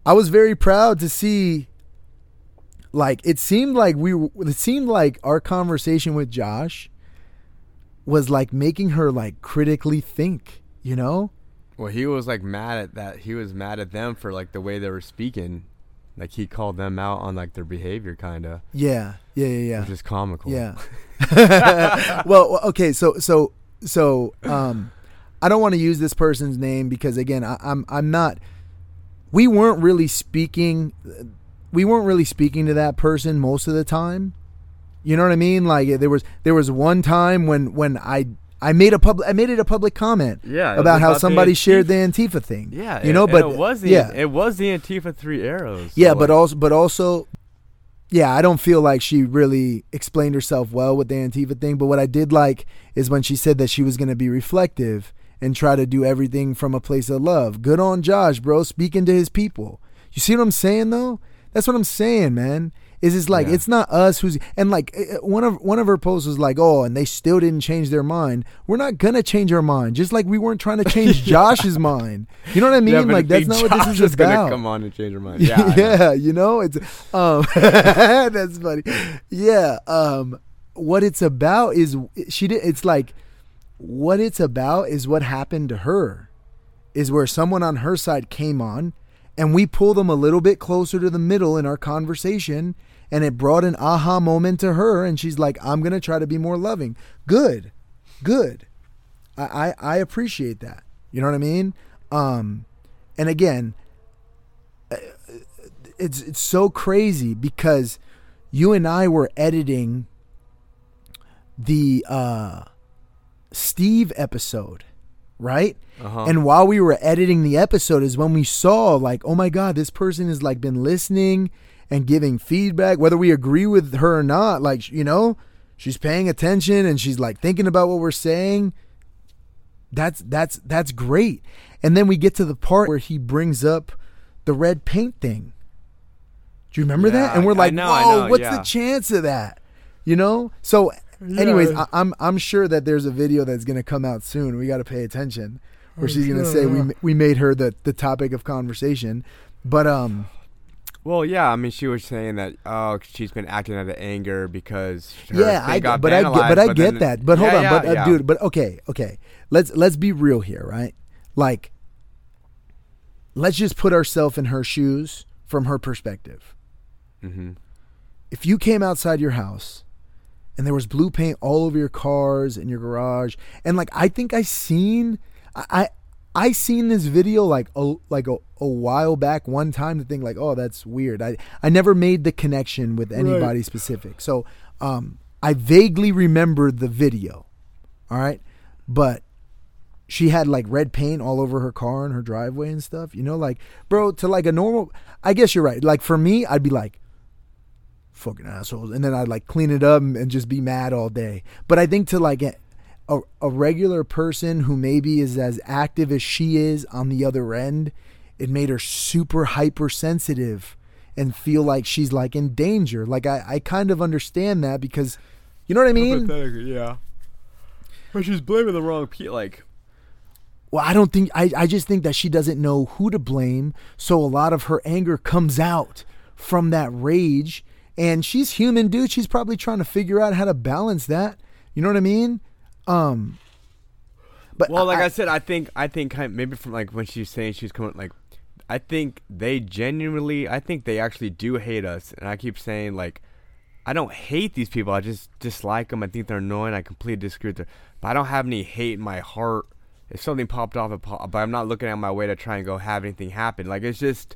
I was very proud to see. Like it seemed like we it seemed like our conversation with Josh was like making her like critically think, you know? Well, he was like mad at that. He was mad at them for like the way they were speaking. Like he called them out on like their behavior, kind of, Yeah, yeah, yeah, yeah. which is comical. Yeah. well, well, okay, so so so um I don't want to use this person's name because again, I, I'm I'm not we weren't really speaking we weren't really speaking to that person most of the time. You know what I mean? Like there was there was one time when when I I made a public I made it a public comment Yeah, about how about the somebody shared the Antifa thing. Yeah, You know, and but it was the yeah. it was the Antifa three arrows. Yeah, so, but like, also, but also, yeah, I don't feel like she really explained herself well with the Antifa thing. But what I did like is when she said that she was going to be reflective and try to do everything from a place of love. Good on Josh, bro, speaking to his people. You see what I'm saying, though? That's what I'm saying, man. Is it's like Yeah. it's not us who's and like eh, eh, one of one of her posts was like, oh, and they still didn't change their mind. We're not gonna change our mind, just like we weren't trying to change Josh's mind. You know what I mean? yeah, like that's not what this is is about. gonna come on and change her mind. Yeah, I know. yeah, you know, it's um that's funny. Yeah, um what it's about is she did it's like what it's about is what happened to her. Is where someone on her side came on and we pull them a little bit closer to the middle in our conversation and it brought an aha moment to her and she's like I'm going to try to be more loving. Good. Good. I, I I appreciate that. You know what I mean? Um and again, it's it's so crazy because you and I were editing the uh Steve episode, right? Uh-huh. And while we were editing the episode is when we saw like, oh my god, this person has like been listening and giving feedback whether we agree with her or not, like, you know, she's paying attention and she's like thinking about what we're saying. That's that's that's great. And then we get to the part where he brings up the red paint thing. Do you remember that? And we're I like, know, whoa, know, what's yeah. the chance of that? You know? So, anyways, Yeah. I, I'm I'm sure that there's a video that's gonna come out soon. We got to pay attention, where she's gonna say we we made her the the topic of conversation. But um, Well, yeah, I mean, she was saying that oh, she's been acting out of anger because her yeah, thing I got but I get but I then- get that. But hold Yeah, on, yeah, but uh, yeah. dude, but okay, okay. Let's let's be real here, right? Like, let's just put ourselves in her shoes from her perspective. Mhm. if you came outside your house and there was blue paint all over your cars and your garage. And like i think i seen i i, seen this video like a like a, a while back one time to think like oh that's weird. I i never made the connection with anybody specific. So um i vaguely remember the video all right? But she had like red paint all over her car and her driveway and stuff you know? Like bro to like a normal i guess you're right. Like for me i'd be like fucking assholes and then i'd like clean it up and just be mad all day but i think to like a, a, regular person who maybe is as active as she is on the other end it made her super hypersensitive and feel like she's like in danger like i, I kind of understand that because you know what i mean yeah. But she's blaming the wrong people. Like, Well, I don't think I, I just think that she doesn't know who to blame. So a lot of her anger comes out from that rage. And she's human, dude. She's probably trying to figure out how to balance that. You know what I mean? Um but well, like I, said, I think I think kind of, maybe from like when she's saying she's coming, like I think they genuinely, I think they actually do hate us, and I keep saying like. I don't hate these people. I just dislike them. I think they're annoying. I completely disagree with them. But I don't have any hate in my heart. If something popped off, pop, but I'm not looking at my way to try and go have anything happen. Like it's just,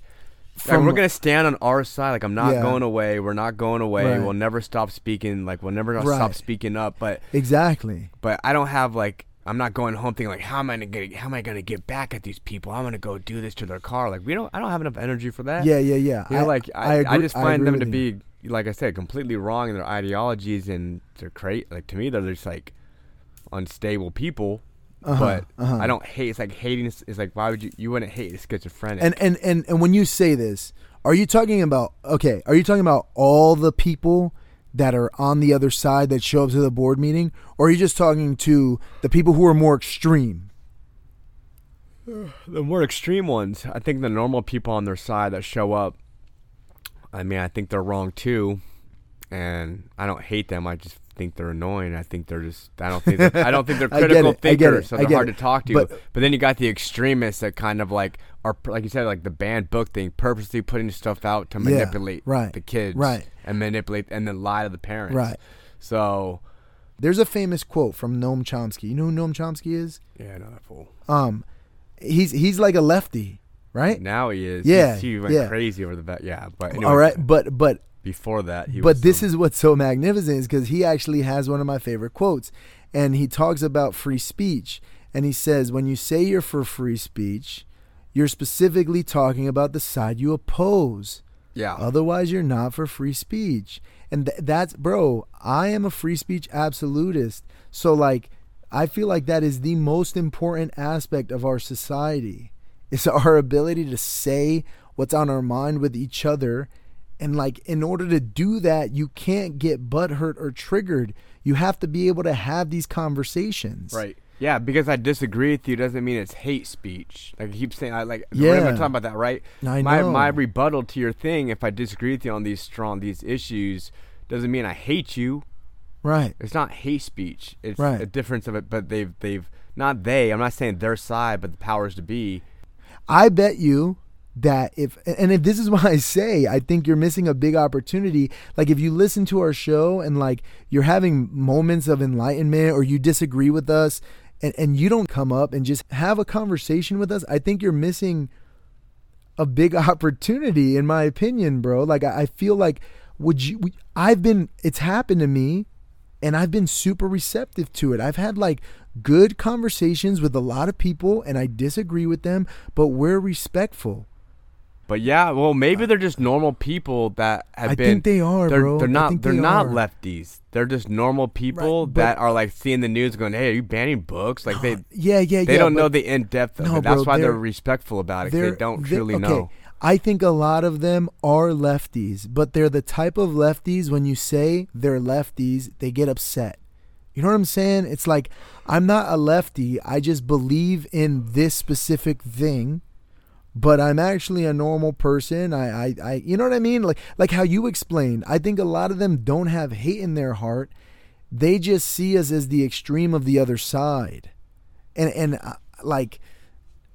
like, From- we're gonna stand on our side. Like I'm not Yeah. going away. We're not going away. Right. We'll never stop speaking. Like we'll never Right. stop speaking up. But exactly. but I don't have like I'm not going home thinking like how am I gonna get how am I gonna get back at these people? I'm gonna go do this to their car. Like we don't I don't have enough energy for that. Yeah, yeah, yeah. You know, like I, I, agree- just find agree them to you. be like I said, completely wrong in their ideologies and they're crazy. Like to me, they're just like unstable people. Uh-huh, but uh-huh. I don't hate. It's like hating. is is like why would you? You wouldn't hate a schizophrenic. And and and and when you say this, are you talking about okay? Are you talking about all the people that are on the other side that show up to the board meeting, or are you just talking to the people who are more extreme? the more extreme ones, I think the normal people on their side that show up, I mean, I think they're wrong too, and I don't hate them. I just think they're annoying. I think they're just. I don't think. They're, I don't think they're critical it, I get thinkers, so they're hard it. to talk to. But- But, then you got the extremists that kind of like are, like you said, like the banned book thing, purposely putting stuff out to Yeah, manipulate right, the kids, right. and manipulate and then lie to the parents, Right. So There's a famous quote from Noam Chomsky. You know who Noam Chomsky is? yeah, I know that fool. Um, he's he's like a lefty, right? Now he is. Yeah, He's- he went yeah. crazy over the back. Yeah, but anyway, All right, but but Before that, he but this is what's so magnificent is because he actually has one of my favorite quotes, and he talks about free speech, and he says when you say you're for free speech, you're specifically talking about the side you oppose. yeah. Otherwise, you're not for free speech. And th- that's, bro, I am a free speech absolutist. So, like, I feel like that is the most important aspect of our society is our ability to say what's on our mind with each other. And, like, in order to do that, you can't get butthurt or triggered. You have to be able to have these conversations. Right. Yeah, because I disagree with you doesn't mean it's hate speech. Like you keep saying, I like. Yeah. I'm talking about that, right? I my know. my rebuttal to your thing, if I disagree with you on these strong these issues, doesn't mean I hate you. Right. It's not hate speech. It's Right. a difference of it. But they've they've not they. I'm not saying their side, but the powers to be. I bet you that if and if this is why I say I think you're missing a big opportunity. Like if you listen to our show and like you're having moments of enlightenment or you disagree with us and, and you don't come up and just have a conversation with us, I think you're missing a big opportunity in my opinion, bro. Like I, I feel like would you I've been it's happened to me and I've been super receptive to it. I've had like good conversations with a lot of people and I disagree with them, but we're respectful. But yeah, well, maybe they're just normal people that have I been. think they are, they're, bro. They're not. They're they not are. lefties. They're just normal people but- that are like seeing the news, going, "Hey, are you banning books?" Like they. Yeah, yeah, yeah. They yeah. don't know the in depth of No, it. That's bro, why they're they're- respectful about it. they're- don't truly okay, know. I think a lot of them are lefties, but they're the type of lefties when you say they're lefties, they get upset. You know what I'm saying? It's like I'm not a lefty. I just believe in this specific thing, but I'm actually a normal person. I, I, I you know what I mean? Like like how you explained. I think a lot of them don't have hate in their heart. They just see us as the extreme of the other side, and and uh, like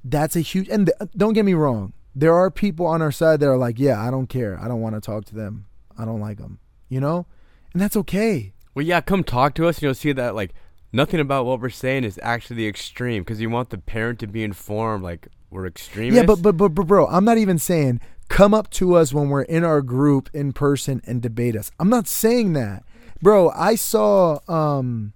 that's a huge. And th- don't get me wrong. There are people on our side that are like, yeah, I don't care. I don't want to talk to them. I don't like them. You know, and that's okay. Well, yeah, come talk to us, and you'll see that like nothing about what we're saying is actually the extreme because you want the parent to be informed. Like we're extremists. Yeah, but, but but but bro, I'm not even saying come up to us when we're in our group in person and debate us. I'm not saying that. Bro, I saw um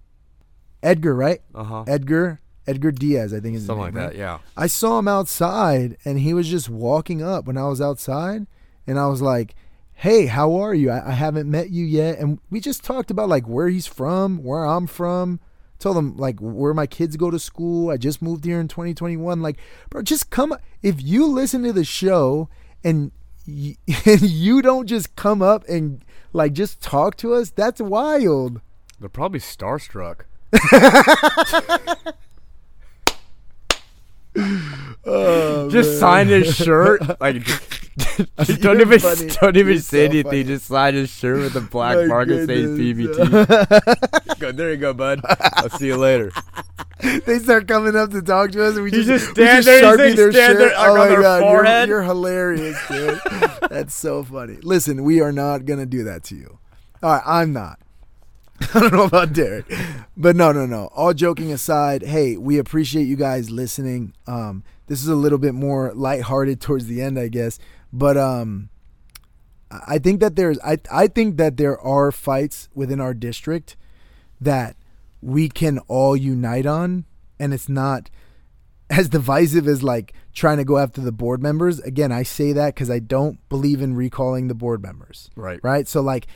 Edgar, right? uh huh, Edgar Edgar Diaz, I think is something name, like right? that. Yeah. I saw him outside and he was just walking up when I was outside and I was like, Hey, how are you? I, I haven't met you yet. And we just talked about like where he's from, where I'm from. Told them like where my kids go to school. I just moved here in 2021. Like, bro, just come. If you listen to the show and y- and you don't just come up and like just talk to us, that's wild. They're probably starstruck. Oh, Just man. sign his shirt. Like, just don't even funny. don't even You're say so anything. funny. Just sign his shirt with a black My marker saying. PBT. go, there you go, bud. I'll see you later. they start coming up to talk to us, and we You just, just we stand just there, sharpie their stand shirt. there, like, oh on my their god, you're, forehead. you're hilarious, dude. That's so funny. Listen, we are not gonna do that to you. All right, I'm not. I don't know about Derek, but no, no, no. All joking aside, hey, we appreciate you guys listening. Um, this is a little bit more lighthearted towards the end, I guess, but um, I I think that there's, I, I think that there are fights within our district that we can all unite on, and it's not as divisive as like trying to go after the board members. Again, I say that because I don't believe in recalling the board members Right. right? So like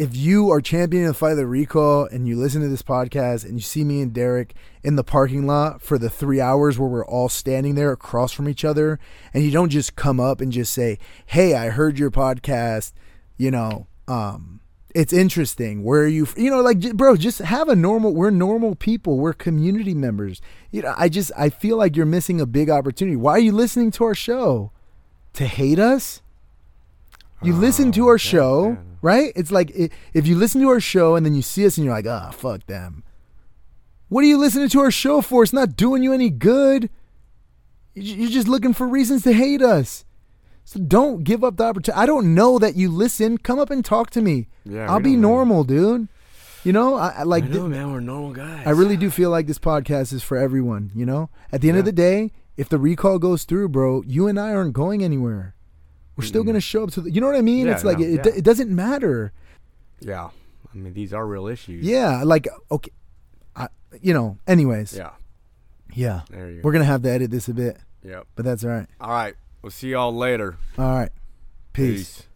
if you are championing the fight of the recall and you listen to this podcast and you see me and Derek in the parking lot for the three hours where we're all standing there across from each other and you don't just come up and just say, Hey, I heard your podcast, you know, um, it's interesting. Where are you? f-" You know, like, bro, just have a normal. We're normal people. We're community members. You know, I just I feel like you're missing a big opportunity. Why are you listening to our show? To hate us? You listen to Oh, our yeah, show, yeah. Right? It's like i- if you listen to our show and then you see us and you're like, ah, fuck them. What are you listening to our show for? It's not doing you any good. You- You're just looking for reasons to hate us. So don't give up the opportunity. I don't know that you listen. Come up and talk to me. Yeah, I'll be don't know. normal, dude. You know, I, I like. I know, th- man. We're normal guys. I really do feel like this podcast is for everyone. You know, at the end of the day, if the recall goes through, bro, you and I aren't going anywhere. We're still Mm-mm. gonna mm-hmm. show up to the. You know what I mean? Yeah, it's like no, it, yeah. it doesn't matter. Yeah. I mean, these are real issues. Yeah, like okay, I, you know. Anyways, Yeah. yeah, There you we're gonna have to edit this a bit, Yep. but that's all right. All right. We'll see y'all later. All right, peace. Peace.